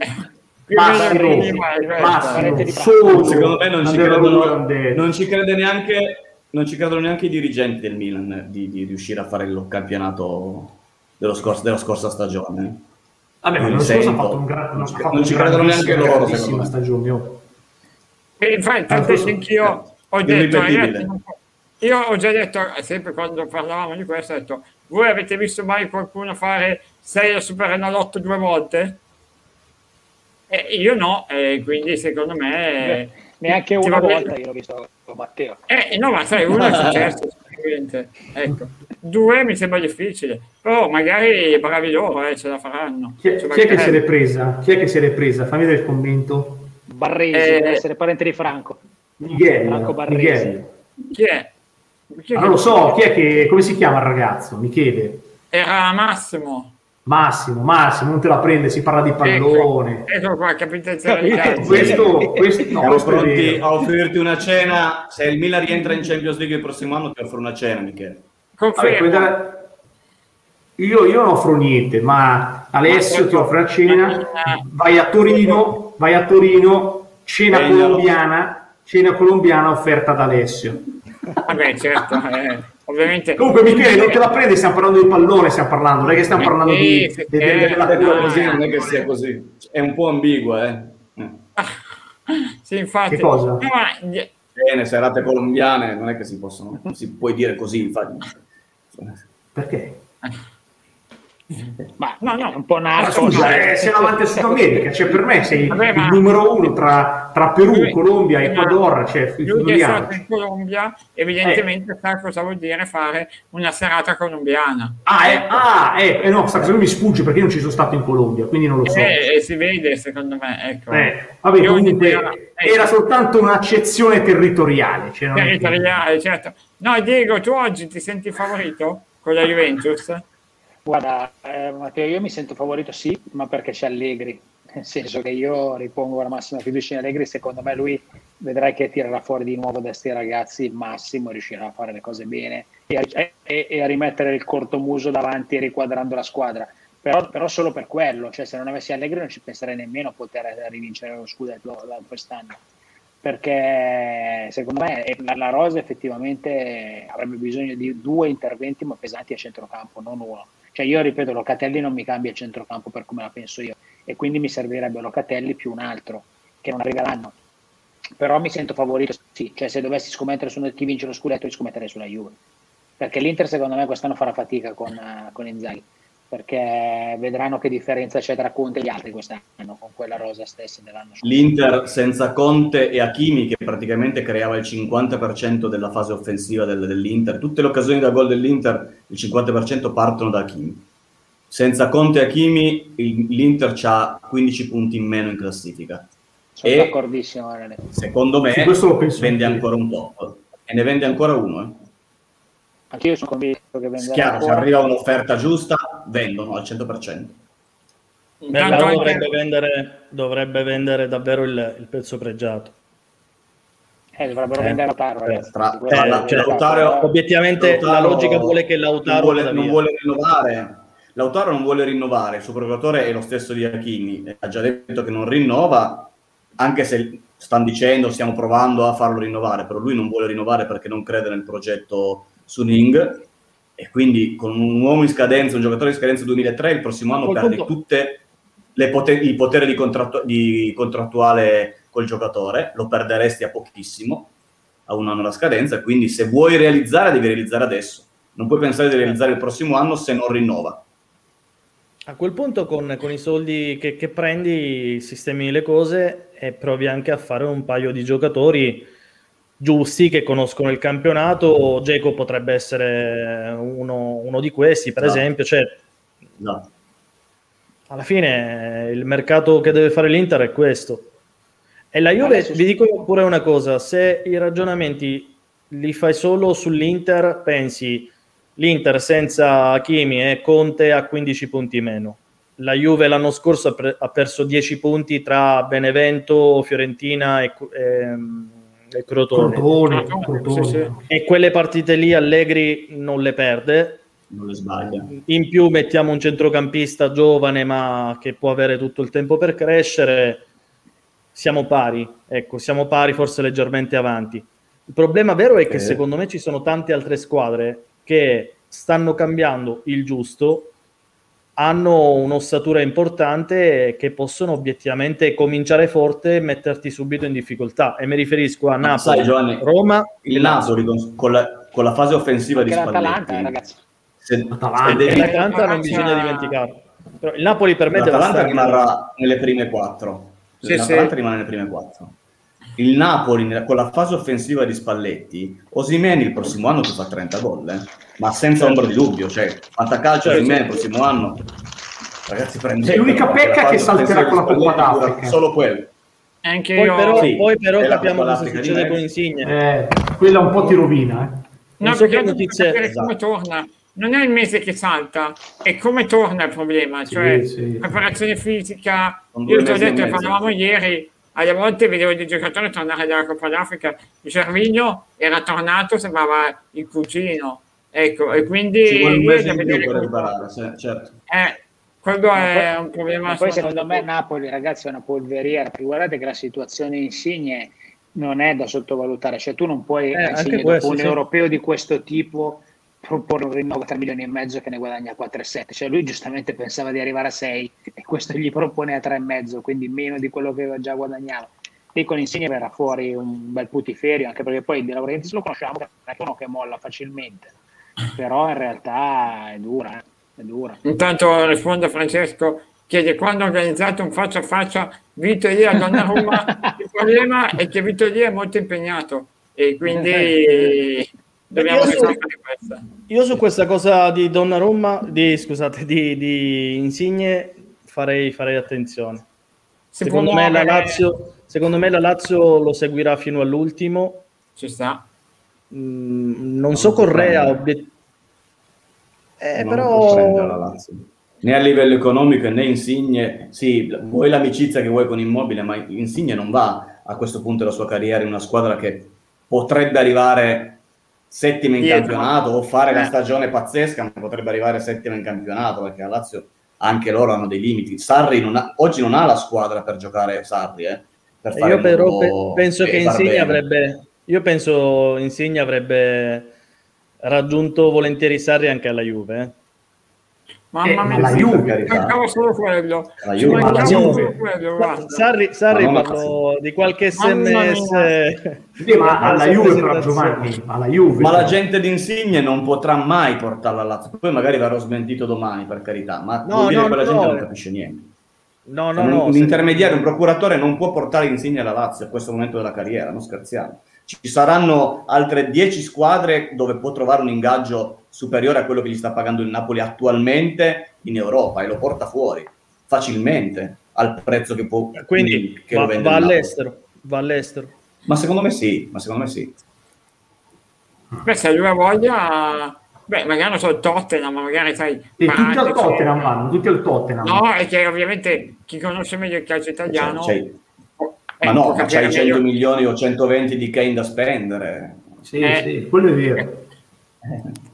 più o meno Massimo, il minimo è questo. Massimo, Parete di solo Secondo me non ci, credono, non ci crede neanche non ci credono neanche i dirigenti del Milan di, di riuscire a fare il campionato dello scorso- della scorsa stagione. Vabbè, Non sento. fatto un gran, Non fatto non ci credono neanche loro, secondo me. stagione. E infatti, tanto questo- anch'io ho detto, irripetibile. ragazzi, non io ho già detto, sempre quando parlavamo di questo, ho detto, voi avete visto mai qualcuno fare 6 al Super Enalotto due volte? E io no, e quindi secondo me... Neanche una volta io l'ho visto con Matteo. Eh, no, ma sai, uno è successo, sicuramente. Ecco. Due mi sembra difficile, però magari bravi loro, eh, ce la faranno. Chi, è, Ci chi è che se l'è presa? Chi è che se l'è presa? Fammi vedere il commento. Barresi, Eh, deve essere parente di Franco. Miguel. Franco Barresi. Miguel. Chi è? Chi è Ah, che- non lo so, chi è che... come si chiama il ragazzo? Michele. Era Massimo. Massimo, Massimo, non te la prende, si parla di pallone. Ecco, ecco qua, Capito? calcio. Questo, questo, no, pronti a offrirti una cena. Se il Milan rientra in Champions League il prossimo anno, ti offro una cena, Michele. Confermo. dare- Io, io non offro niente, ma Alessio ti offre la cena, vai a Torino, vai a Torino, cena colombiana, cena colombiana offerta da Alessio. Vabbè, certo, eh, ovviamente. Comunque Michele, non te la prendi, stiamo parlando di pallone, stiamo parlando, non è che stiamo parlando di, eh, della detto tua- così, non è che sia così. È un po' ambigua, eh. Eh. Sì, infatti. Che cosa? No, ma gli- Bene, serate colombiane, non è che si possono, si può dire così, infatti. Perché? Ma No, no. un po' Ma narco. scusa, eh, sei davanti a Sud America, cioè per me sei Vabbè, il numero uno tra, tra Perù, Lui- Colombia, ma- Ecuador, cioè lui che è stato in Colombia, evidentemente sa cosa vuol dire fare una serata colombiana. Ah, eh, ah, eh, eh, no, sta cosa mi sfugge perché io non ci sono stato in Colombia, quindi non lo so. E, e si vede, secondo me, ecco. Eh, vabbè, Io comunque un'idea- ecco, era soltanto un'accezione territoriale. Cioè territoriale, certo. No, Diego, tu oggi ti senti favorito con la Juventus? Guarda, eh, Matteo, io mi sento favorito sì, ma perché c'è Allegri. Nel senso che io ripongo la massima fiducia in Allegri, secondo me lui vedrai che tirerà fuori di nuovo da questi ragazzi il massimo, riuscirà a fare le cose bene e a, e- e a rimettere il cortomuso davanti riquadrando la squadra. Però, però solo per quello, cioè se non avessi Allegri non ci penserei nemmeno a poter rivincere lo scudetto quest'anno. Perché secondo me la Rosa effettivamente avrebbe bisogno di due interventi ma pesanti a centrocampo, non uno. Cioè io ripeto, Locatelli non mi cambia il centrocampo per come la penso io e quindi mi servirebbe Locatelli più un altro che non arriveranno. Però mi sento favorito, sì, cioè se dovessi scommettere su chi vince lo scudetto, scommetterei sulla Juve. Perché l'Inter secondo me quest'anno farà fatica con, eh, con Inzaghi, perché vedranno che differenza c'è tra Conte e gli altri quest'anno con quella rosa stessa dell'anno scorso. L'Inter senza Conte e Hakimi che praticamente creava il 50% della fase offensiva del- dell'Inter, tutte le occasioni da gol dell'Inter il 50% partono da Hakimi. Senza Conte e Hakimi il- l'Inter ha 15 punti in meno in classifica. Sono E- d'accordissimo. Secondo me vende anch'io. ancora un top e ne vende ancora uno. Eh. Anche io sono convinto che venderà Chiaro, se arriva un'offerta giusta, vendono al 100%. Intanto anche- dovrebbe vendere, dovrebbe vendere davvero il, il pezzo pregiato. Eh, dovrebbero Eh, vendere Lautaro, eh, ragazzi. tra- Quello tra è la-. Lautaro- Obiettivamente la logica vuole che Lautaro non vuole, non via. vuole rinnovare. Lautaro non vuole rinnovare, il suo procuratore è lo stesso di Hakimi, ha già detto che non rinnova, anche se stanno dicendo stiamo provando a farlo rinnovare, però lui non vuole rinnovare perché non crede nel progetto Suning e quindi con un uomo in scadenza, un giocatore in scadenza 2003, il prossimo anno Col perdi punto- tutte le poter- il potere di, contrattu- di contrattuale col giocatore, lo perderesti a pochissimo, a un anno la scadenza, quindi se vuoi realizzare devi realizzare adesso. Non puoi pensare di realizzare il prossimo anno se non rinnova. A quel punto con, con i soldi che, che prendi sistemi le cose e provi anche a fare un paio di giocatori giusti che conoscono il campionato. Geco potrebbe essere uno, uno di questi, per Esatto. esempio. Cioè, Esatto. alla fine il mercato che deve fare l'Inter è questo. E la Juve, Adesso- vi dico pure una cosa, se i ragionamenti li fai solo sull'Inter, pensi l'Inter senza Hakimi e Conte a 15 punti meno. La Juve l'anno scorso ha, perso 10 punti tra Benevento, Fiorentina e, ehm, e Crotone. Crotone, Crotone, Crotone. sì, sì. E quelle partite lì Allegri non le perde, Non le sbaglia. in più mettiamo un centrocampista giovane ma che può avere tutto il tempo per crescere. Siamo pari, ecco, siamo pari, forse leggermente avanti. Il problema vero è che Sì. secondo me ci sono tante altre squadre che stanno cambiando il giusto, hanno un'ossatura importante che possono obiettivamente cominciare forte e metterti subito in difficoltà. E mi riferisco a Napoli, sai, Giovanni, Roma, Il Napoli con, con la, con la fase offensiva di Anche l'Atalanta, Spalletti, ragazzi. se, Atalanta. devi, l'Atalanta non bisogna dimenticarlo. Però il Napoli per me deve stare rimarrà nelle prime quattro. Sì, L'Atalanta sì. rimane nelle prime quattro. Il Napoli nella- con la fase offensiva di Spalletti, Osimeni il prossimo anno ti fa 30 gol, eh? ma senza ombra di dubbio. Cioè, fantacalcio Certo. Osimeni il prossimo anno. Ragazzi, prendete. È l'unica pecca che salterà con la Coppa d'Africa. Solo quello. Anche Poi io... però, Sì, poi però capiamo cosa succede con Insigne. Eh, quella un po' ti rovina. Eh. No, so perché notizie- capire come esatto. torna. Non è il mese che salta, è come torna il problema. Cioè, sì. preparazione fisica. Io ti ho detto, parlavamo ieri, alle volte vedevo dei giocatori tornare dalla Coppa d'Africa. Il Cervigno era tornato, sembrava il cugino. Ecco, e quindi Ci vuole un mese in più per sì, certo. Eh, quello Ma è poi- un problema. Ma poi secondo me Napoli, ragazzi, è una polveriera. Guardate che la situazione Insigne non è da sottovalutare. Cioè, tu non puoi Eh, questo, un sì. europeo di questo tipo proporre un rinnovo a 3 milioni e mezzo che ne guadagna 4,7. Cioè, lui giustamente pensava di arrivare a 6 e questo gli propone a 3,5, quindi meno di quello che già guadagnava. E con Insigne verrà fuori un bel putiferio, anche perché poi De Laurentiis lo conosciamo, che è uno che molla facilmente. Però in realtà è dura, eh, è dura. Intanto risponde Francesco, chiede quando ha organizzato un faccia a faccia Vito Elia a Donnarumma. Il problema è che Vito Elia è molto impegnato e quindi dobbiamo Io risolvere questa. Io su questa cosa di Donnarumma, di, scusate, di, di Insigne farei, farei attenzione. Si Secondo me, la Lazio, secondo me la Lazio lo seguirà fino all'ultimo. Ci sta. Mm, non so Correa, obiet- eh, non però Lazio. Né a livello economico né Insigne, sì, vuoi l'amicizia che vuoi con Immobile, ma Insigne non va a questo punto della sua carriera in una squadra che potrebbe arrivare settima in Dietro. campionato o fare la Eh. stagione pazzesca, ma potrebbe arrivare settima in campionato perché la Lazio anche loro hanno dei limiti. Sarri non ha- oggi non ha la squadra per giocare Sarri, eh, per io però pe- penso che Insigne avrebbe, io penso Insigne avrebbe raggiunto volentieri Sarri anche alla Juve. eh. Mamma Eh, ma mia, la Juve, mi mancava solo quello. La Juve, ma la Juve. quello, guarda. Sarri, Sarri parlo di qualche sms. Sì, ma alla Juve però. Giovanni, alla Juve. Ma la però. gente di Insigne non potrà mai portarla alla Lazio. Poi magari verrò smentito domani, per carità, ma No, vuol dire no, che quella no. gente non capisce niente. No, no, un, no. un intermediario, un procuratore non può portare Insigne alla Lazio a questo momento della carriera, non scherziamo. Ci saranno altre 10 squadre dove può trovare un ingaggio superiore a quello che gli sta pagando il Napoli attualmente in Europa e lo porta fuori facilmente al prezzo che può Quindi che va, lo vende va all'estero. Va all'estero. Ma secondo me sì, ma secondo me sì. Se lui ha voglia, beh, magari non so il Tottenham, ma magari sai. Tutti al Paratici. Tottenham vanno, tutti al Tottenham. No, è che ovviamente chi conosce meglio il calcio italiano. Cioè, c'hai- eh, ma no, può ma c'hai 100 meglio. milioni o 120 di Kane da spendere. Sì, Eh. sì, quello è vero.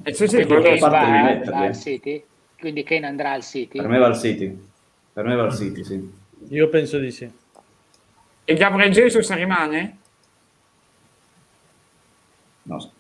Eh, sì, sì, Quindi quello per Kane va, al City? Quindi Kane andrà al City? Per me va al City. Per me va al City, sì. Io penso di sì. E Gabriel Jesus rimane? No.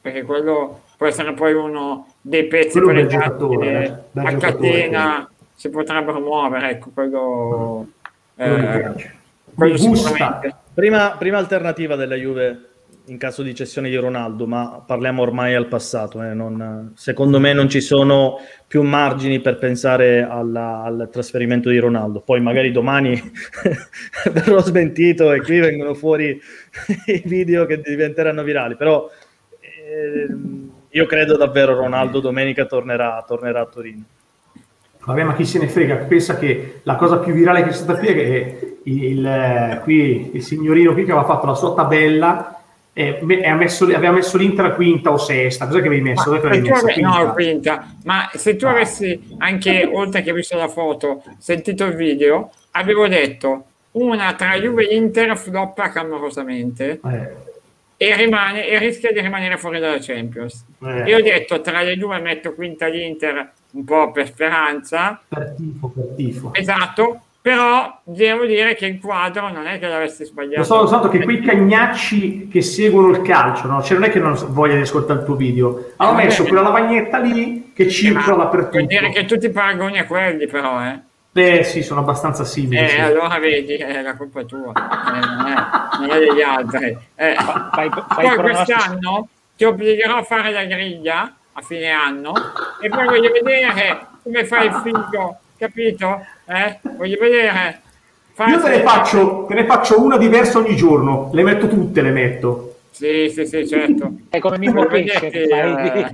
Perché quello può essere poi uno dei pezzi Quello bel collegati giocatore, che eh. A catena si potrebbero muovere, ecco, quello, Quello eh, quello sicuramente. Prima, prima alternativa della Juve in caso di cessione di Ronaldo, ma parliamo ormai al passato. eh, non- secondo me non ci sono più margini per pensare alla- al trasferimento di Ronaldo. Poi magari domani verrò smentito e qui vengono fuori i video che diventeranno virali, però ehm, io credo davvero Ronaldo domenica tornerà, tornerà a Torino. Vabbè, ma chi se ne frega? Pensa che la cosa più virale che è stata qui è che il, il- qui, il signorino qui che aveva fatto la sua tabella eh, messo- aveva messo l'Inter a quinta o sesta. Cos'è che avevi messo? Ma l'avevi se tu messa? ave- Quinta? no, quinta. Ma se tu Ah. avessi anche, oltre che visto la foto, sentito il video, avevo detto una tra Juve e Inter floppa clamorosamente Eh, e, rimane, e rischia di rimanere fuori dalla Champions. eh, Io ho detto tra le due metto quinta l'Inter un po' per speranza, per tifo, per tifo. esatto, però devo dire che il quadro non è che l'avessi sbagliato. Lo so, lo so che quei cagnacci che seguono il calcio, no? Cioè, non è che non voglia di ascoltare il tuo video, hanno Eh, messo vabbè. quella lavagnetta lì che Eh, circola Vuol dappertutto. dire che tu ti paragoni a quelli però, eh. Beh, sì, sono abbastanza simili. Eh, sì. allora vedi, è la colpa tua, eh, non, è, non è degli altri. Eh, fai- fai poi quest'anno ti obbligherò a fare la griglia a fine anno e poi voglio vedere come fai il figo, capito? Eh? Voglio vedere. Fai- Io te ne, faccio, te ne faccio una diversa ogni giorno, le metto tutte, le metto. Sì, sì, sì, certo. Fai come Mimmo Pesce, fai,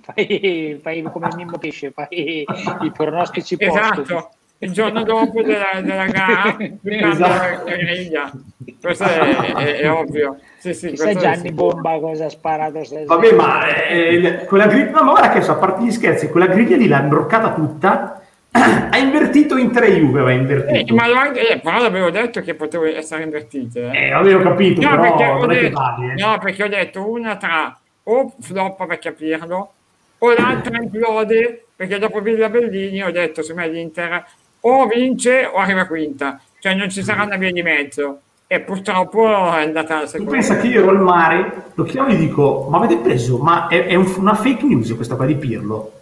fai, fai come Mimmo Pesce, fai i pronostici postumi. Esatto, il giorno dopo della, della gara Esatto. la griglia. Questo è, è- è ovvio. Sì, sì, Chissà è Gianni. Bomba cosa ha sparato. Vabbè, ma eh, quella griglia, no, ma guarda che so, a parte gli scherzi, quella griglia lì l'ha imbroccata tutta, ha invertito in tre Juve, aveva Eh, invertito. ma l'ho anche- eh, però l'avevo detto che potevo essere invertite. eh. Eh, avevo capito, No, però perché ho detto, vale. eh. no, perché ho detto una tra o floppa per capirlo, o l'altra implode, perché dopo Villa Bellini ho detto, secondo me l'Inter o vince o arriva quinta, cioè non ci sarà una via di mezzo. E purtroppo è andata la Tu seconda. pensa che io ero al mare, lo chiamo e gli dico, ma avete preso? Ma è, è un- una fake news questa qua di Pirlo?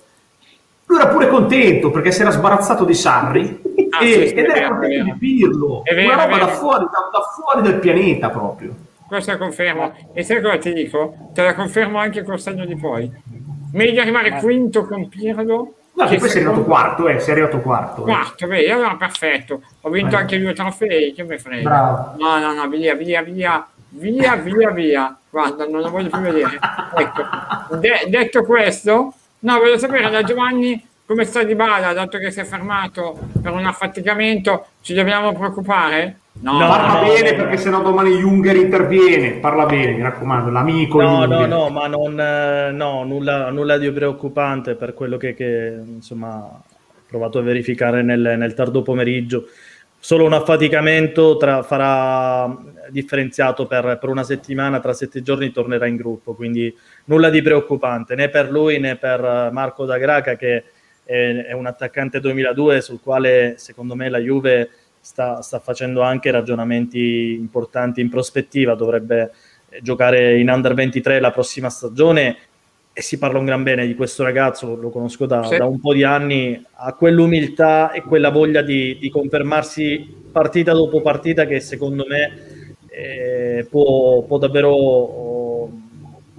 Lui era pure contento perché si era sbarazzato di Sarri Ah, e- sì, sì, ed era vero, contento vero. di Pirlo. È vero, una è roba da fuori, da, da fuori del pianeta proprio. Questo confermo. E sai cosa ti dico? Te la confermo anche col segno di poi. Meglio arrivare quinto con Pirlo. No, che poi sei arrivato quarto, eh, sei arrivato quarto. eh. Quarto, vedi, allora perfetto. Ho vinto Eh. anche due trofei, che mi frega. Bravo. No, no, no, via, via, via, via, via, via. Guarda, non lo voglio più vedere. Ecco, De- detto questo, no, voglio sapere da Giovanni come sta di bala, dato che si è fermato per un affaticamento, ci dobbiamo preoccupare? No, No, Parla no, bene no. perché sennò domani Junger interviene. Parla bene, mi raccomando, l'amico No, no, Junger. no, ma non, eh, no, nulla, nulla di preoccupante per quello che, che, insomma, ho provato a verificare nel, nel tardo pomeriggio. Solo un affaticamento tra- farà differenziato per, per una settimana, tra sette giorni tornerà in gruppo, quindi nulla di preoccupante né per lui né per eh, Marco da Graca che è, è un attaccante 2002 sul quale secondo me la Juve sta, sta facendo anche ragionamenti importanti in prospettiva, dovrebbe eh, giocare in Under 23 la prossima stagione e si parla un gran bene di questo ragazzo, lo conosco da, Sì. da un po' di anni, ha quell'umiltà e quella voglia di, di confermarsi partita dopo partita che secondo me eh, può, può davvero, oh,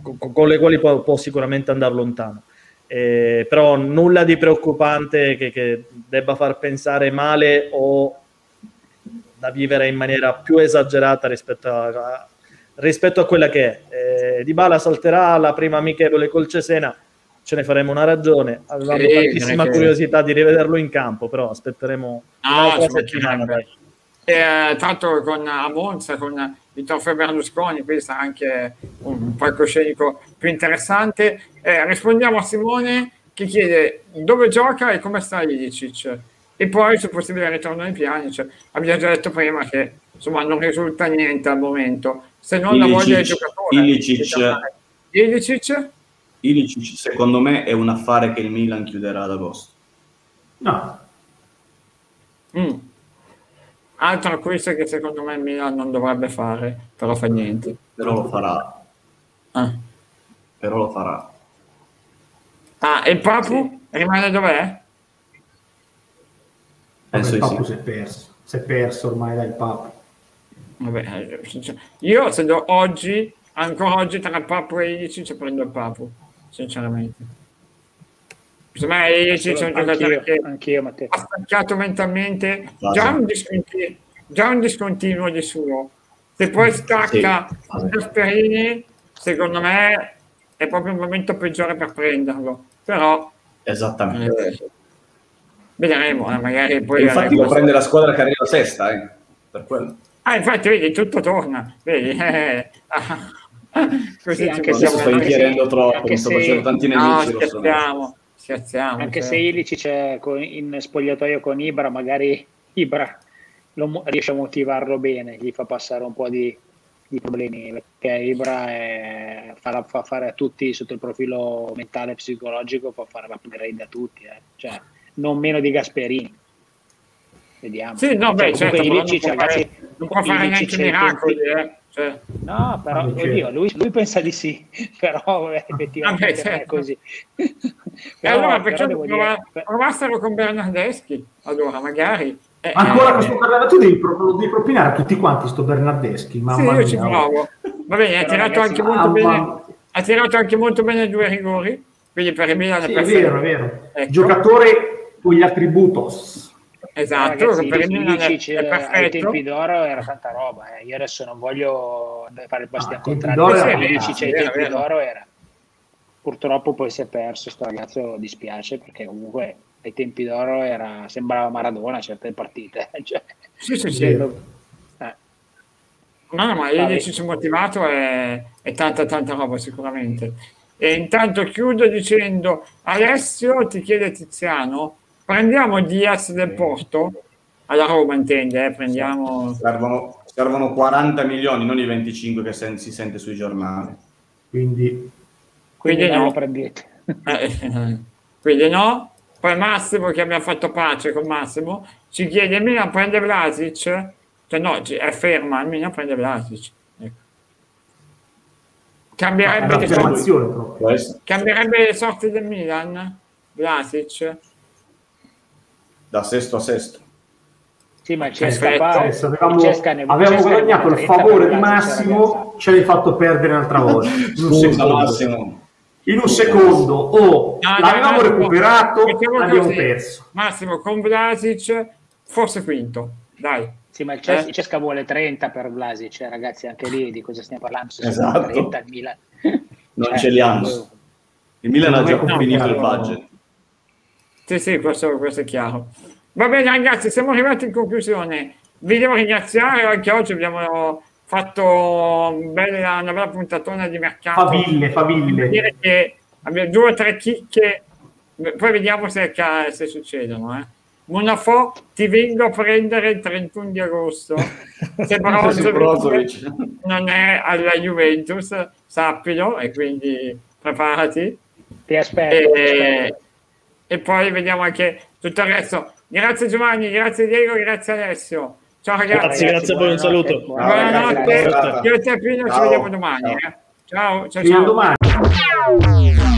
con, con le quali può, può sicuramente andare lontano. Eh, però nulla di preoccupante che, che debba far pensare male o da vivere in maniera più esagerata rispetto a, rispetto a quella che è. Eh, Di Bala salterà la prima amichevole col Cesena, ce ne faremo una ragione. Avevamo Sì, tantissima che- curiosità di rivederlo in campo, però aspetteremo ci settimana. Dai. Eh, l'altro con a Monza, con il trofeo Berlusconi, quindi sarà anche un palcoscenico più interessante. Eh, rispondiamo a Simone che chiede dove gioca e come sta Ilicic e poi sul possibile ritorno ai piani. Cioè, abbiamo già detto prima che insomma non risulta niente al momento, se non la Ilicic- voglia del giocatore. Ilicic- Ilicic? Ilicic, secondo me, è un affare che il Milan chiuderà ad agosto. No, Mm. Altro acquisto che secondo me il Milan non dovrebbe fare, però fa niente. Però lo farà. Ah, Però lo farà. Ah, e il Papu rimane dov'è? Penso il di Papu sì. si è perso. Si è perso ormai dai Papu. Vabbè, eh, io se do oggi, ancora oggi tra il Papu e Ilicic prendo il Papu, sinceramente. Secondo me Ilicic è un giocatore che anch'io, Matteo. ha staccato mentalmente, Esatto. già un, discontinuo, già un discontinuo di suo. Se poi stacca Sì. Gasperini, secondo me è proprio il momento peggiore per prenderlo. Però Esattamente. eh, vedremo, eh, magari poi... Infatti lo prende la squadra che arriva sesta, eh. Per quello. Ah, infatti, vedi, tutto torna. Vedi, eh, così Sì, anche se- se- inchierendo troppo, mi sto facendo tanti No, nemici. lo so. scherziamo, scherziamo. Anche cioè. se Ilici c'è in spogliatoio con Ibra, magari Ibra lo riesce a motivarlo bene, gli fa passare un po' di, di problemi, perché Ibra è- fa, fa fare a tutti sotto il profilo mentale e psicologico, fa fare l'upgrade a tutti, eh. cioè, non meno di Gasperini. Vediamo. Sì, no, beh, Cioè, certo, Ilicic, non può fare, non può fare Ilicic neanche miracoli, eh. Cioè, No, però certo. oddio, lui, lui pensa di sì, però eh, effettivamente Vabbè, non è certo. così. e Però- allora perché prova- dire- provassero con Bernardeschi? Allora, magari. Eh, Ancora eh, questo Bernardeschi, tu devi, pro- lo devi propinare a tutti quanti sto Bernardeschi. Sì, Mamma io ci mia. provo. Va bene, ha tirato, ragazzi, anche molto mamma bene, mia. ha tirato anche molto bene due rigori, quindi per il Milan Sì, è perfetto. vero, è vero. Ecco. Giocatore con gli attributos. Esatto, Ragazzi, per il Milan è, è ai tempi d'oro era tanta roba. eh. Io adesso non voglio fare il bastian Ah, ai tempi contrario. era Ilicic ai tempi vero, d'oro era. Purtroppo poi si è perso, sto ragazzo dispiace perché comunque ai tempi d'oro era, sembrava Maradona certe partite. Cioè, Sì, sì, sì. eh. No, no, ma Vabbè. il motivato è, è tanta, tanta roba sicuramente. E intanto chiudo dicendo, Alessio ti chiede Tiziano, prendiamo Diaz del Porto, alla Roma intende, eh, prendiamo... Servono, servono 40 milioni, non i 25 che sen- si sente sui giornali. Quindi Quindi Quindi no. prendete. Eh, quindi no. Poi Massimo, che abbiamo fatto pace con Massimo, ci chiede, il Milan prende Vlasic? Cioè no, è ferma, il Milan prende Vlasic. Ecco. Cambierebbe, le sorti, cambierebbe le sorti del Milan? Vlasic? Da sesto a sesto. Sì, ma il Perfetto. Cesca, avevamo, il Cesca ne- avevamo Cesca guadagnato il vuole 30 favore di Massimo, ce l'hai fatto perdere un'altra volta. In un Scusa secondo. Massimo. In un secondo, oh, No, no, l'avevamo Massimo, recuperato, l'abbiamo così. perso. Massimo con Vlasic, forse quinto. Dai. Sì, ma il Ces- Eh? Cesca vuole 30 per Vlasic, cioè, ragazzi, anche lì di cosa stiamo parlando? Se Esatto. 30 il Milan. Non Cioè, ce li hanno. Il Milan ha già No, finito il budget. Sì, sì, questo, questo è chiaro. Va bene ragazzi, siamo arrivati in conclusione. Vi devo ringraziare, anche oggi abbiamo fatto bella- una bella puntatona di mercato. Faville, faville. dire che abbiamo due o tre chicche, poi vediamo se, se succedono. Eh. Monafò ti vengo a prendere il 31 di agosto. Se Brozovic non è alla Juventus, sappilo, e quindi preparati. Ti aspetto. ti E, aspetto. E poi vediamo anche tutto il resto. Grazie Giovanni, grazie Diego, grazie Alessio. Ciao ragazzi. Grazie, grazie a voi, un saluto. Buonanotte. Buonanotte. Ciao. Io e te Pino ci Ciao. vediamo domani. Ciao. eh. Ciao, ciao, a ciao. domani.